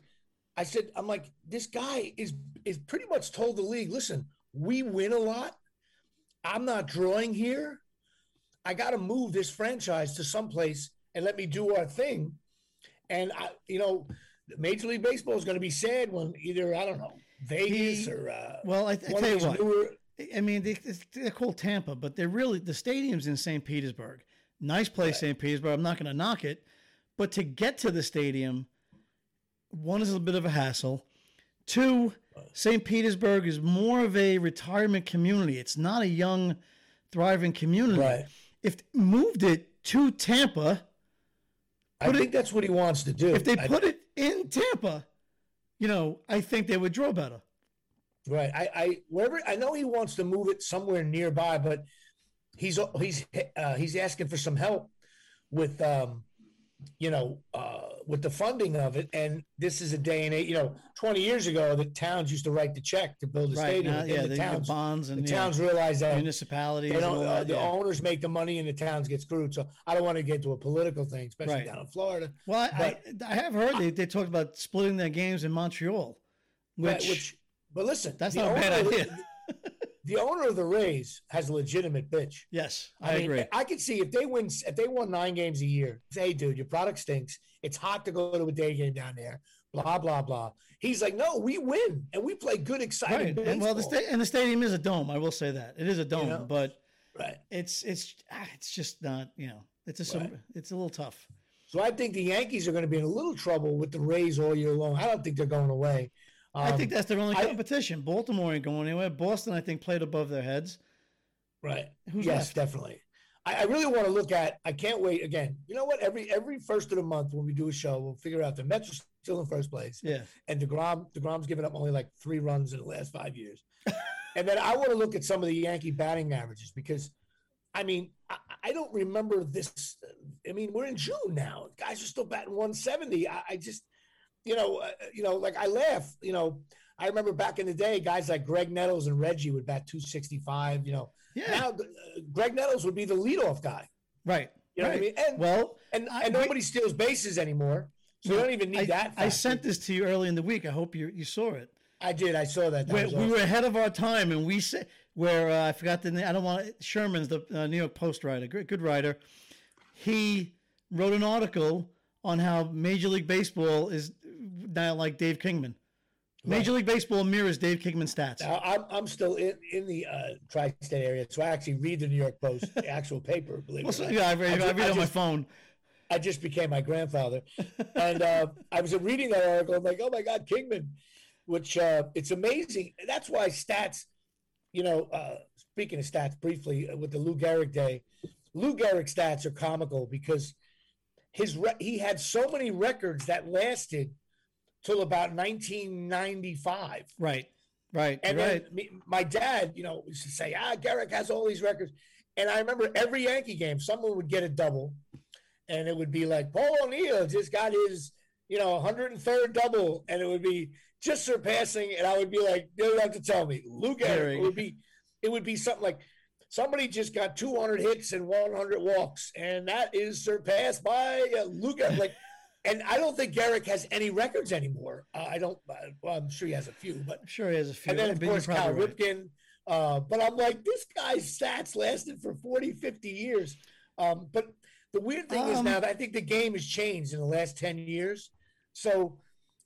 I said, I'm like, this guy is is pretty much told the league, listen, we win a lot. I'm not drawing here. I got to move this franchise to someplace and let me do our thing. And I, you know, Major League Baseball is going to be sad when either I don't know Vegas He- or uh, Well, I, I one tell you what. newer. I mean, they, they're called Tampa, but they're really the stadium's in St. Petersburg. Nice place, St. Petersburg. I'm not going to knock it, but to get to the stadium, one is a bit of a hassle. Two, St. Petersburg is more of a retirement community. It's not a young, thriving community. Right. If moved it to Tampa, I Put it- think that's what he wants to do. if they I- put it in Tampa, you know, I think they would draw better. Right. I, I wherever I know he wants to move it somewhere nearby, but he's he's uh, he's asking for some help with um, you know, uh, with the funding of it. And this is a day and age. You know, twenty years ago, the towns used to write the check to build a Right stadium. now, yeah, the they towns, bonds the and yeah, towns realize that municipalities. they don't. Uh, the yeah. owners make the money, and the towns get screwed. So I don't want to get into a political thing, especially Right. down in Florida. Well, I, I, I have heard they, they talked about splitting their games in Montreal, which, Right, which, but listen, that's not a bad idea. The owner of the Rays has a legitimate bitch. yes, I, I, mean, agree. I could see if they win if they won nine games a year. Say, hey, dude, your product stinks. It's hot to go to a day game down there. Blah blah blah. He's like, no, we win and we play good, exciting Right, and well, the sta- and the stadium is a dome. I will say that it is a dome, know? but right. it's it's ah, it's just not you know it's a Right. it's a little tough. So I think the Yankees are going to be in a little trouble with the Rays all year long. I don't think they're going away. I Um, think that's their only I- competition. Baltimore ain't going anywhere. Boston, I think, played above their heads. right. Who's yes, left? definitely. I, I really want to look at. I can't wait again. You know what? Every every first of the month when we do a show, we'll figure out the Mets are still in first place. Yeah, and Degrom Degrom's given up only like three runs in the last five years. and then I want to look at some of the Yankee batting averages because, I mean, I, I don't remember this. I mean, we're in June now. Guys are still batting 170. I, I just, you know, uh, you know, like I laugh. You know, I remember back in the day, guys like Graig Nettles and Reggie would bat 265. You know, yeah, now uh, Graig Nettles would be the leadoff guy. right. You know right. what I mean? And Well, and, I- and nobody steals bases anymore. So you don't even need I, that. I sent this to you early in the week. I hope you you saw it. I did. I saw that. that we, awesome. were ahead of our time, and we said where uh, I forgot the name. I don't want Sherman's the uh, New York Post writer, good, good writer. He wrote an article on how Major League Baseball is like Dave Kingman. Major League Baseball mirrors Dave Kingman stats. Now, I'm, I'm still in, in the uh, tri-state area, so I actually read the New York Post, the actual paper. Believe Well, it or not. yeah, I read, I ju- read I on my phone. I just became my grandfather, and uh, I was reading that article. I'm like, oh my God, Kingman, which uh, it's amazing. That's why stats. You know, uh, speaking of stats, briefly uh, with the Lou Gehrig day, Lou Gehrig stats are comical because his re- he had so many records that lasted till about 1995. Right, right, And right. then me, my dad, you know, used to say, ah, Gehrig has all these records. And I remember every Yankee game, someone would get a double, and it would be like, Paul O'Neill just got his you know, 103rd double, and it would be just surpassing, and I would be like, they don't have to tell me, Lou Gehrig. It would be, it would be something like somebody just got 200 hits and 100 walks, and that is surpassed by uh, Lou. Like, and I don't think Gehrig has any records anymore. Uh, I don't. Uh, well, I'm sure he has a few, but I'm sure he has a few. and then of course Cal right. Ripken. Uh, but I'm like, this guy's stats lasted for 40, 50 years. Um, but the weird thing um, is now that I think the game has changed in the last 10 years. So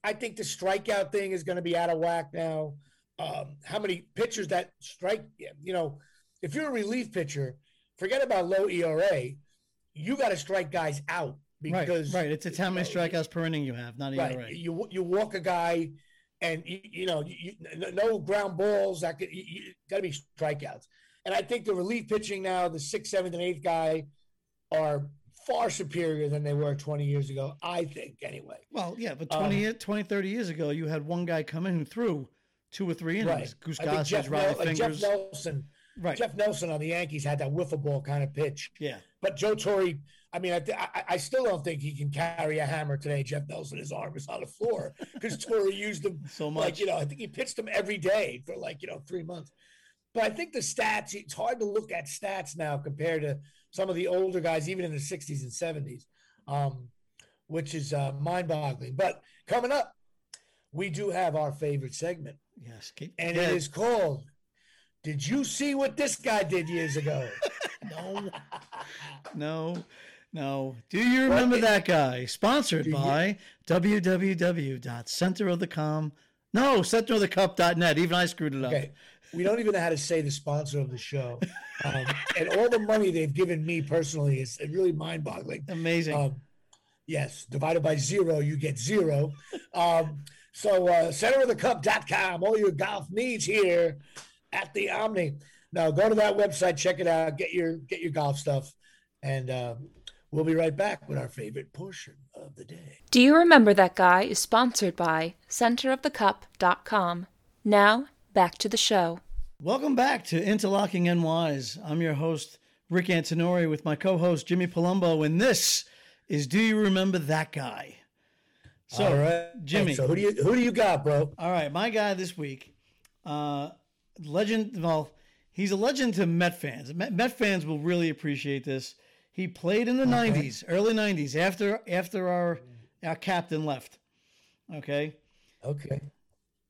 I think the strikeout thing is going to be out of whack now. Um, how many pitchers that strike, you know, if you're a relief pitcher, forget about low ERA. You got to strike guys out because right, right. It's it's how many strikeouts per inning you have, not ERA. Right. You you walk a guy, and you, you know you, no ground balls. That could, you, got to be strikeouts. And I think the relief pitching now, the sixth, seventh, and eighth guy, are far superior than they were 20 years ago. I think anyway. Well, yeah, but 20, um, 20 30 years ago, you had one guy come in who threw two or three innings. Right. Goose Gossage, Jeff, Nel- like Jeff Nelson. Right. Jeff Nelson on the Yankees had that wiffle ball kind of pitch. Yeah. But Joe Torre I mean, I, I, I, still don't think he can carry a hammer today. Jeff Nelson, his arm is on the floor because Torre used him so much. Like, you know, I think he pitched him every day for like, you know, three months. But I think the stats, it's hard to look at stats now compared to some of the older guys, even in the 60s and 70s, um, which is uh, mind boggling. But coming up, we do have our favorite segment. Yes. Keep, and it is called Did You See What This Guy Did Years Ago? no. no. No. Do you remember what? that guy? Sponsored by www.centerofthecom. No, centerofthecup.net. Even I screwed it up. Okay. We don't even know how to say the sponsor of the show. Um, and all the money they've given me personally is really mind boggling. Amazing. Um, yes. Divided by zero, you get zero. Um, so, uh, centerofthecup.com, all your golf needs here at the Omni. Now, go to that website, check it out, get your get your golf stuff, and uh, We'll be right back with our favorite portion of the day. Do you remember that guy is sponsored by centerofthecup.com. Now, back to the show. Welcome back to Interlocking NYs. I'm your host, Rick Antinori, with my co host, Jimmy Palumbo, and this is Do You Remember That Guy? So, all right. Jimmy. So, who do you who do you got, bro? All right, my guy this week, uh, legend. Well, he's a legend to Met fans. Met, Met fans will really appreciate this. He played in the okay. 90s, early 90s, after after our our captain left. Okay. Okay.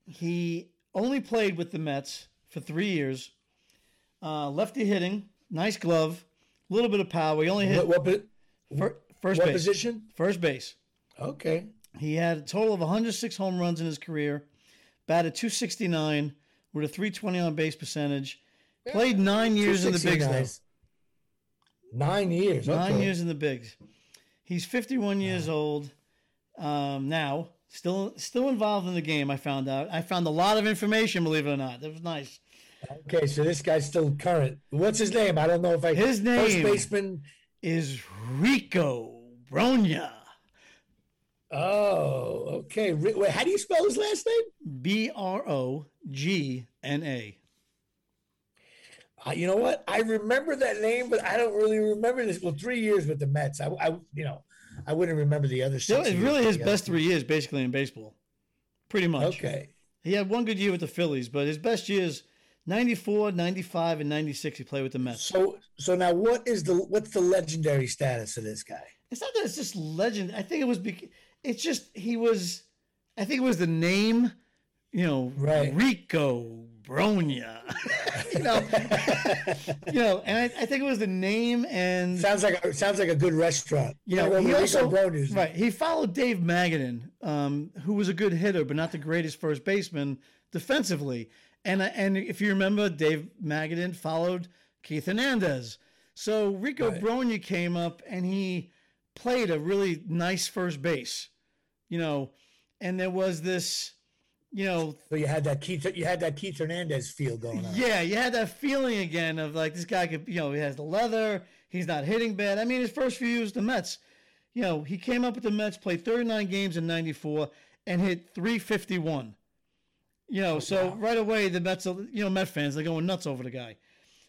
He only played with the Mets for three years. Uh, lefty hitting, nice glove, a little bit of power. He only hit what, what, fir- first what base. position? First base. Okay. He had a total of 106 home runs in his career, batted 269 with a 320 on base percentage. Played nine years in the bigs nice. Nine years. Nine okay. years in the bigs. He's 51 years old um, now. Still, still involved in the game. I found out. I found a lot of information. Believe it or not, that was nice. Okay, so this guy's still current. What's his name? I don't know if I. His name first baseman is Rico Brogna. Oh, okay. Wait, how do you spell his last name? B R O G N A. Uh, you know what? I remember that name, but I don't really remember this. Well, three years with the Mets. I, I you know, I wouldn't remember the other. Six it really his best three years, basically in baseball. Pretty much. Okay. He had one good year with the Phillies, but his best years 94, 95, and 96 he played with the Mets. So so now what is the what's the legendary status of this guy? It's not that it's just legend. I think it was because it's just he was I think it was the name, you know, right. Rico Brogna. you know, you know, and I, I, think it was the name and sounds like a, sounds like a good restaurant. You know, he also right. He followed Dave Magadan, um, who was a good hitter, but not the greatest first baseman defensively. And and if you remember, Dave Magadan followed Keith Hernandez. So Rico right. Brogna came up and he played a really nice first base, you know, and there was this you know. So you had that Keith, you had that Keith Hernandez feel going on. Yeah, you had that feeling again of like this guy could, you know, he has the leather, he's not hitting bad. I mean, his first few years the Mets, you know, he came up with the Mets, played 39 games in '94, and hit 351. You know, oh, so wow. right away the Mets, you know, Met fans they're going nuts over the guy.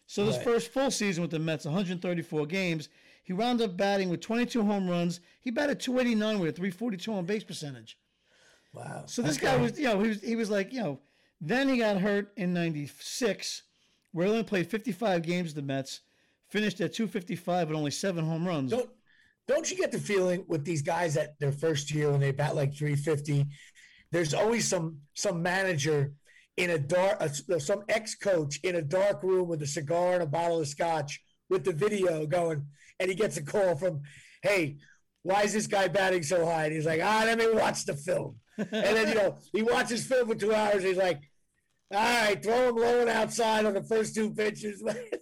So this right. first full season with the Mets, 134 games, He wound up batting with 22 home runs. He batted 289 with a 342 on base percentage. Wow. So this Okay. guy was, you know, he was, he was like, you know, then he got hurt in 96, where he only played 55 games with the Mets, finished at 255 with only seven home runs. Don't don't you get the feeling with these guys at their first year when they bat like 350? There's always some some manager in a dark, uh, some ex coach in a dark room with a cigar and a bottle of scotch with the video going, and he gets a call from, "Hey, why is this guy batting so high?" And he's like, "Ah, let me watch the film." And then you know he watches film for two hours. he's like, "All right, throw him low and outside on the first two pitches." Like-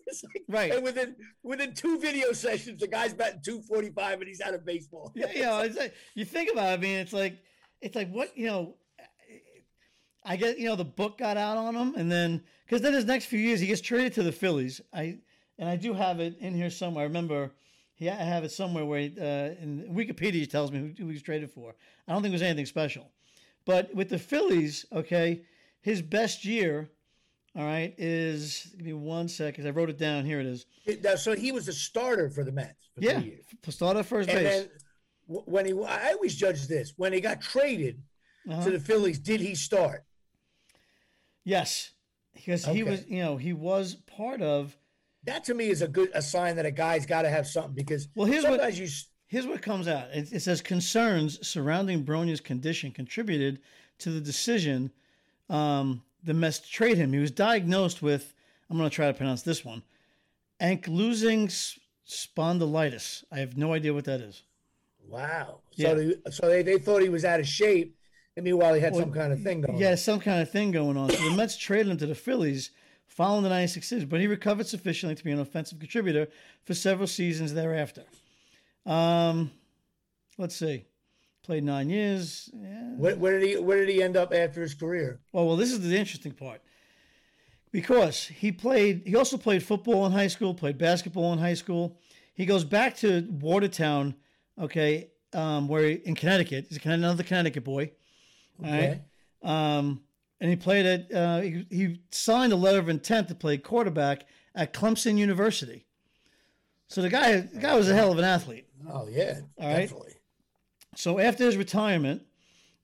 Right. And within within two video sessions, the guy's batting two forty five and he's out of baseball. yeah, you know, it's like, you think about it, I mean, it's like, it's like what, you know, I get, you know, the book got out on him and then, cause then his next few years, he gets traded to the Phillies. I, and I do have it in here somewhere. I remember Yeah, I have it somewhere where, he, uh, in Wikipedia tells me who, who he was traded for. I don't think it was anything special, but with the Phillies, okay, his best year, all right, is, give me one second. I wrote it down. Here it is. So he was a starter for the Mets for Yeah. years. First And base. then when he, I always judge this when he got traded Uh-huh. to the Phillies, did he start? Yes, because he was, you know, he was part of. That to me is a good a sign that a guy's got to have something because Well, here's what- sometimes you s- Here's what comes out. It, it says concerns surrounding Brogna's condition contributed to the decision um, the Mets to trade him. He was diagnosed with, I'm going to try to pronounce this one, ankylosing spondylitis. I have no idea what that is. wow. Yeah. So they, so they, they thought he was out of shape, and meanwhile he had some kind of thing going. Yeah, on. some kind of thing going on. So the Mets traded him to the Phillies following the 96 season, but he recovered sufficiently to be an offensive contributor for several seasons thereafter. Um, let's see. Played nine years. Yeah. Where, where did he Where did he end up after his career? Well, well, this is the interesting part because he played. He also played football in high school. Played basketball in high school. He goes back to Watertown, okay, um, where he, in Connecticut. He's another Connecticut boy. All right. Okay. Um, and he played at. Uh, he, he signed a letter of intent to play quarterback at Clemson University. So the guy, the guy was a hell of an athlete. Oh yeah, All right. definitely. So after his retirement,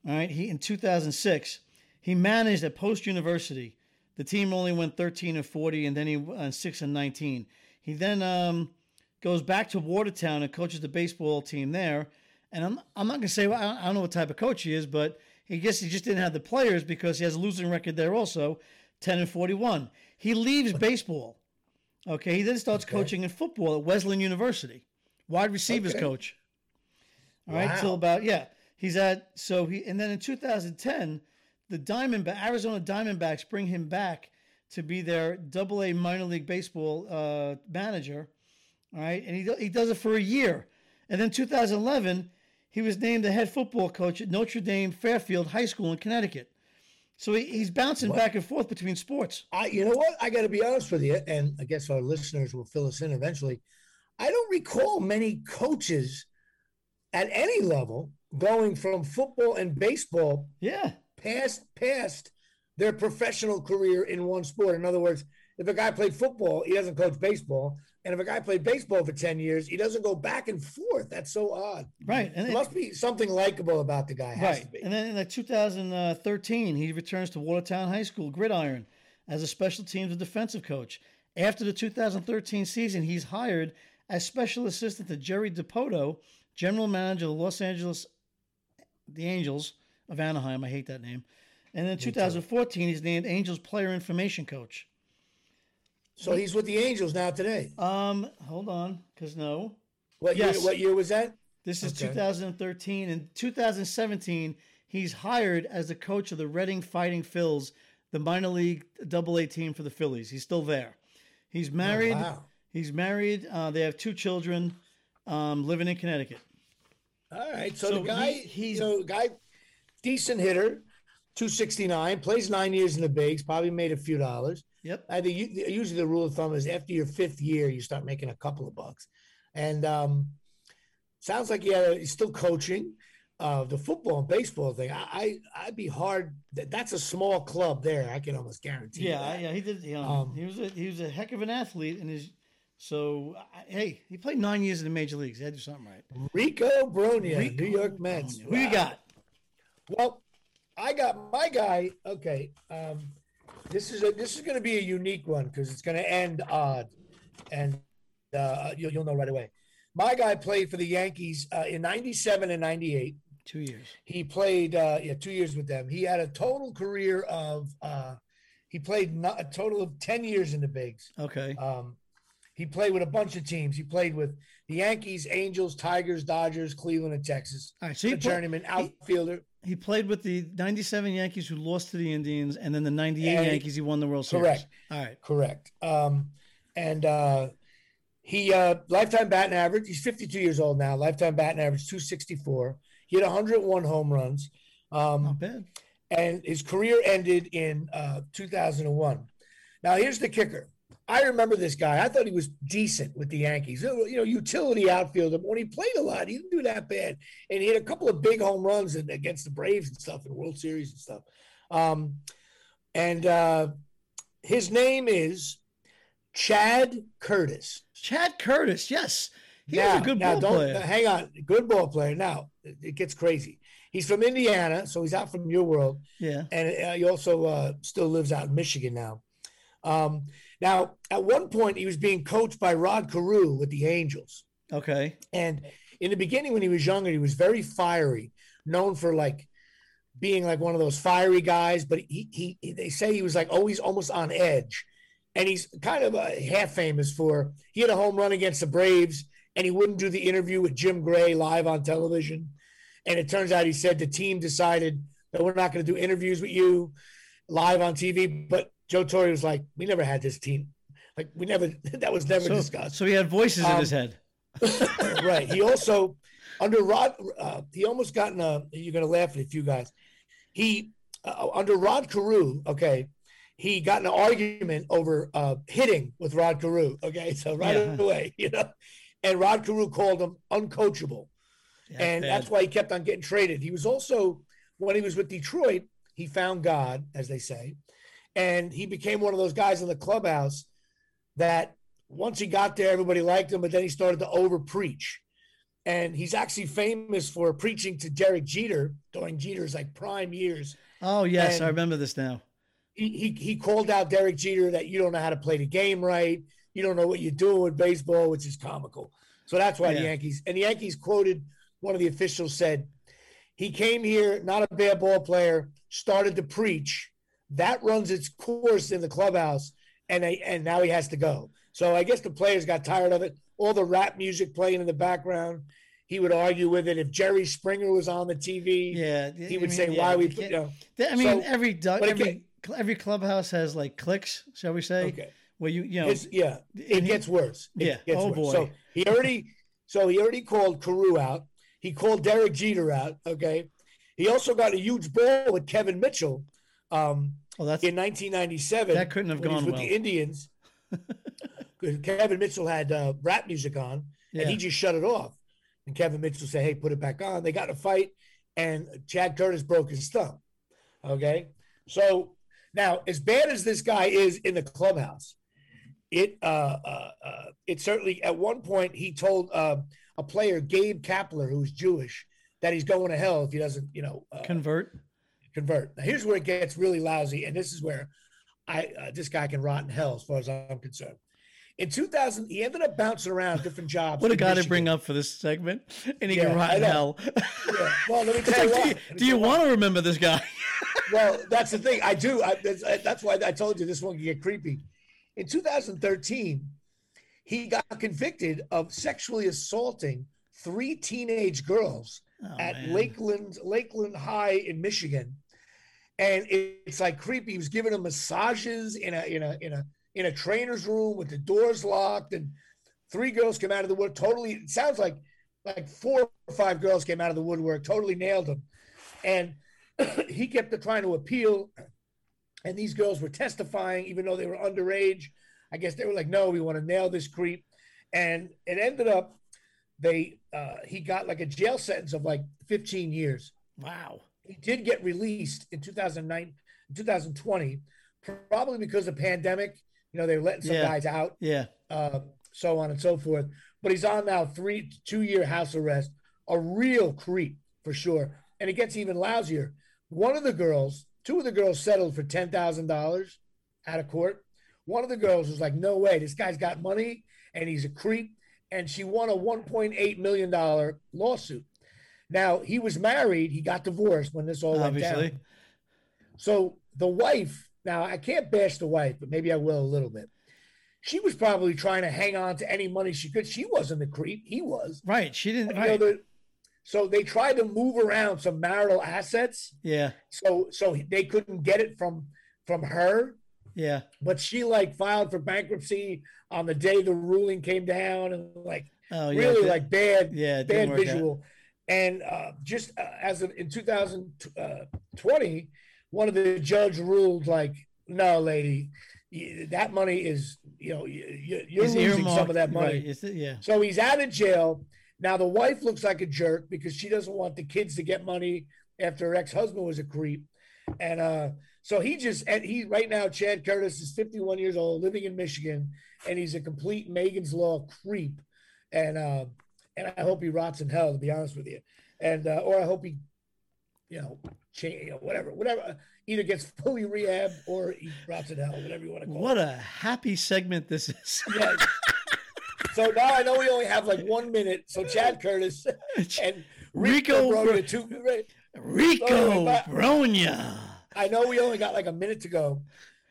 all right, he in 2006, he managed at Post University. The team only went 13 and 40, and then he uh, six and 19. He then um, goes back to Watertown and coaches the baseball team there. And I'm I'm not gonna say I don't, I don't know what type of coach he is, but he guess he just didn't have the players because he has a losing record there also, 10 and 41. He leaves baseball. Okay, he then starts Okay. coaching in football at Wesleyan University, wide receivers Okay. coach. All right, Wow. till about yeah, he's at so he and then in 2010, the Diamondback Arizona Diamondbacks bring him back to be their Double A minor league baseball uh, manager. All right, and he he does it for a year, and then 2011, he was named the head football coach at Notre Dame Fairfield High School in Connecticut. So he, he's bouncing back and forth between sports. I, you know what? I got to be honest with you, and I guess our listeners will fill us in eventually. I don't recall many coaches at any level going from football and baseball Yeah, past past their professional career in one sport. In other words, if a guy played football, he doesn't coach baseball, and if a guy played baseball for ten years, he doesn't go back and forth. That's so odd. right. And There must be something likable about the guy. Has Right. to be. And then in like 2013, he returns to Watertown High School Gridiron as a special teams and defensive coach. After the 2013 season, he's hired as special assistant to Jerry Dipoto, general manager of the Los Angeles, the Angels of Anaheim. I hate that name. And in 2014, he's named Angels player information coach. So he's with the Angels now today. Um, hold on, because no, What Yes. year? What year was that? This is Okay. 2013. In 2017, he's hired as the coach of the Reading Fighting Phils, the minor league Double A team for the Phillies. He's still there. He's married. Oh, wow. He's married. Uh, they have two children, um, living in Connecticut. All right. So, So the guy, he- he's- so guy, decent hitter, two sixty nine, plays nine years in the bigs, probably made a few dollars. Yep. I think usually the rule of thumb is after your fifth year, you start making a couple of bucks. And um, sounds like yeah, he's still coaching. Uh, the football and baseball thing, I, I I'd be hard. That, that's a small club there. I can almost guarantee. Yeah, that. yeah. He did. You know, Um, he was a he was a heck of an athlete in his So I- hey, he played nine years in the major leagues. He had to do something right. Rico Brogna, Rico New York Mets. Brogna. Who you got? Well, I got my guy. Okay, um, this is a this is going to be a unique one because it's going to end odd, and uh, you'll you'll know right away. My guy played for the Yankees uh, in '97 and '98. Two years. He played uh, yeah two years with them. He had a total career of uh, he played not, a total of ten years in the bigs. Okay. Um, he played with a bunch of teams. He played with the Yankees, Angels, Tigers, Dodgers, Cleveland, and Texas. All right. So A he, journeyman outfielder. he played with the 97 Yankees who lost to the Indians, and then the 98 Yankees he won the World Series. Correct. All right. Correct. Um, and uh, he uh, lifetime batting average. He's 52 years old now. Lifetime batting average 264. He had 101 home runs. Um, Not bad. and his career ended in uh, 2001. Now, here's the kicker. I remember this guy. I thought he was decent with the Yankees. You know, utility outfielder. But when he played a lot, he didn't do that bad. And he had a couple of big home runs in, against the Braves and stuff in World Series and stuff. Um, and uh, his name is Chad Curtis. Chad Curtis. Yes. He now, was a good now ball player. Hang on, good ball player. Now it it gets crazy. He's from Indiana, so he's out from your world yeah. and uh, he also uh, still lives out in Michigan now. Um, now, at one point, he was being coached by Rod Carew with the Angels, Okay. and in the beginning, when he was younger, he was very fiery, known for like being like one of those fiery guys. But he, he, he they say he was like always almost on edge, and he's kind of uh, half famous for he had a home run against the Braves, and he wouldn't do the interview with Jim Gray live on television, and it turns out he said the team decided that we're not going to do interviews with you live on TV, but Joe Torre was like, we never had this team. Like we never, that was never So, discussed. so he had voices in Um, his head. right. He also under Rod. Uh, he almost got in a. You're gonna laugh at a few guys. He uh, under Rod Carew. Okay, he got in an argument over uh, hitting with Rod Carew. Okay, so right Yeah. away, you know, and Rod Carew called him uncoachable, Yeah, and bad. that's why he kept on getting traded. He was also when he was with Detroit, he found God, as they say, and he became one of those guys in the clubhouse that once he got there, everybody liked him, but then he started to over preach. And he's actually famous for preaching to Derek Jeter during Jeter's like prime years. Oh yes, I remember this now. He, he he called out Derek Jeter that you don't know how to play the game right. You don't know what you're doing with baseball, which is comical. So that's why the Yankees and the Yankees quoted one of the officials said, he came here, not a bad ball player, started to preach. That runs its course in the clubhouse, and they, and now he has to go. So I guess the players got tired of it. All the rap music playing in the background. He would argue with it. If Jerry Springer was on the TV, Yeah, he I would mean, say, yeah, "Why we you put?" can't- You know, I mean, So- every every every clubhouse has like clicks, shall we say? okay. Where you you know It's, yeah, it gets worse. It Yeah. gets Oh, worse. boy. So he already, so he already called Carew out. He called Derek Jeter out. Okay. He also got a huge ball with Kevin Mitchell um, oh that's in 1997. That couldn't have gone with well. the Indians. Kevin Mitchell had uh, rap music on, yeah. and he just shut it off. And Kevin Mitchell said, "Hey, put it back on." They got in a fight, and Chad Curtis broke his thumb. Okay, so now as bad as this guy is in the clubhouse, it uh, uh, uh, it certainly at one point he told uh, a player Gabe Kapler, who's Jewish, that he's going to hell if he doesn't, you know, uh, convert. Convert. Now, here's where it gets really lousy, and this is where I uh, this guy can rot in hell, as far as I'm concerned. In 2000, he ended up bouncing around different jobs. What a guy to bring up for this segment, and he Yeah, can rot in hell. Yeah. Well, let me It's tell you like, do you, Let do you want to remember this guy? Well, that's the thing. I do. I, that's, that's why I told you this one can get creepy. In 2013, he got convicted of sexually assaulting three teenage girls Oh, at man. Lakeland Lakeland High in Michigan, and it- it's like creepy. He was giving them massages in a in a in a in a trainer's room with the doors locked, and three girls came out of the wood. Totally, it sounds like like four or five girls came out of the woodwork. Totally nailed him, and he kept trying to appeal. And these girls were testifying, even though they were underage. I guess they were like, "No, we want to nail this creep," and it ended up they uh, he got like a jail sentence of like 15 years. Wow. He did get released in 2009, 2020, probably because of pandemic. You know, they were letting some Yeah. guys out. Yeah. Uh, so on and so forth. But he's on now three two year house arrest, a real creep for sure. And it gets even lousier. One of the girls, two of the girls settled for ten thousand dollars out of court. One of the girls was like, "No way, this guy's got money and he's a creep," and she won a one point eight million dollar lawsuit. Now he was married. He got divorced when this all Obviously. went down. So the wife. Now I can't bash the wife, but maybe I will a little bit. She was probably trying to hang on to any money she could. She wasn't the creep. He was. Right. She didn't. right. Know, so they tried to move around some marital assets. Yeah. So so they couldn't get it from from her. Yeah. But she like filed for bankruptcy on the day the ruling came down and like oh, yeah, really like bad yeah, bad visual. And uh, just uh, as of in 2020, one of the judge ruled like, no, lady, that money is you know you're losing some of that money. Right. yeah. So he's out of jail now. The wife looks like a jerk because she doesn't want the kids to get money after her ex husband was a creep, and uh, so he just and he right now Chad Curtis is 51 years old, living in Michigan, and he's a complete Megan's Law creep, and uh, and I hope he rots in hell to be honest with you, and uh, or I hope he, you know, change, you know, whatever, whatever either gets fully rehab or he rots in hell, whatever you want to call what it. What a happy segment this is. yeah. So now I know we only have like one minute. So Chad Curtis and Rico, Rico Brogna, two, Rico Brogna. I know we only got like a minute to go,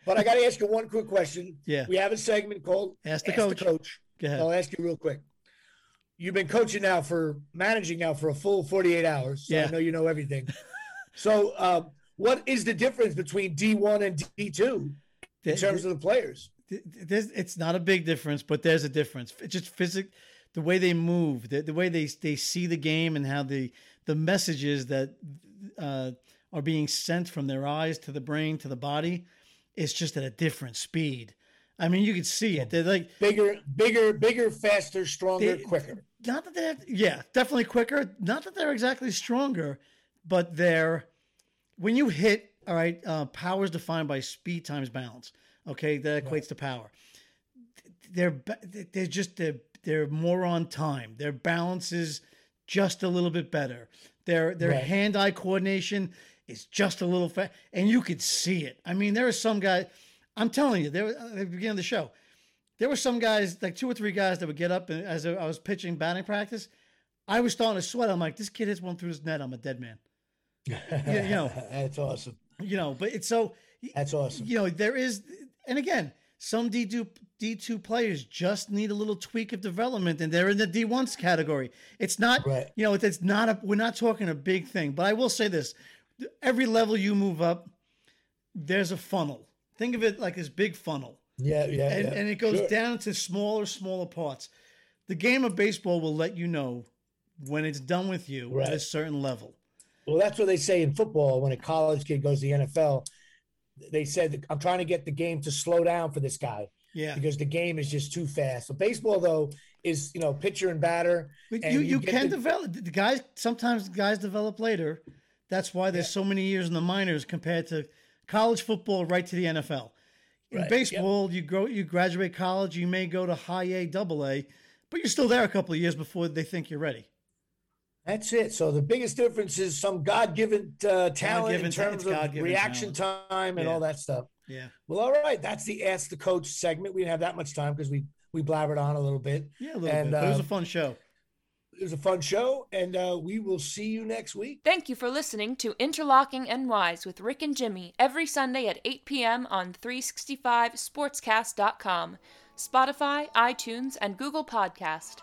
but I got to ask you one quick question. Yeah. We have a segment called Ask the Ask Coach. The coach. Go ahead. I'll ask you real quick. You've been coaching now for managing now for a full 48 hours. So yeah. I know you know everything. so, uh, what is the difference between D1 and D2 in terms of the players? There's, it's not a big difference, but there's a difference. It's just physic, the way they move, the, the way they they see the game, and how the the messages that uh, are being sent from their eyes to the brain to the body. It's just at a different speed. I mean, you can see it. They're like bigger, bigger, bigger, faster, stronger, they, quicker. Not that they're, yeah, definitely quicker. Not that they're exactly stronger, but they're, when you hit, all right, uh, power is defined by speed times balance. Okay, that equates right. to power. They're they're just they're, they're more on time. Their balance is just a little bit better. Their their right. hand eye coordination is just a little fat, and you could see it. I mean, there are some guys. I'm telling you, there uh, at the beginning of the show, there were some guys, like two or three guys, that would get up and as I was pitching batting practice, I was starting to sweat. I'm like, this kid hits one through his net. I'm a dead man. you, you know, that's awesome. You know, but it's so. That's awesome. You know, there is, and again, some D2 D2 players just need a little tweak of development, and they're in the D1s category. It's not, right. you know, it's not a. We're not talking a big thing, but I will say this: every level you move up, there's a funnel. Think of it like this big funnel. Yeah, yeah. And, yeah. and it goes sure. down to smaller, smaller parts. The game of baseball will let you know when it's done with you right. at a certain level. Well, that's what they say in football when a college kid goes to the NFL. They said, I'm trying to get the game to slow down for this guy. Yeah. Because the game is just too fast. So baseball though is, you know, pitcher and batter. But and you, you, you can the, develop the guys sometimes guys develop later that's why there's yeah. so many years in the minors compared to college football right to the NFL. In right. baseball, yep. you grow, you graduate college, you may go to high A, double A, but you're still there a couple of years before they think you're ready. That's it. So the biggest difference is some God-given uh, talent God-given, in terms of reaction talent. time and yeah. all that stuff. Yeah. Well, all right. That's the Ask the Coach segment. We didn't have that much time because we we blabbered on a little bit. Yeah, a little and, bit. But uh, it was a fun show. It was a fun show, and uh, we will see you next week. Thank you for listening to Interlocking NYs with Rick and Jimmy every Sunday at 8 p.m. on 365sportscast.com, Spotify, iTunes, and Google Podcast.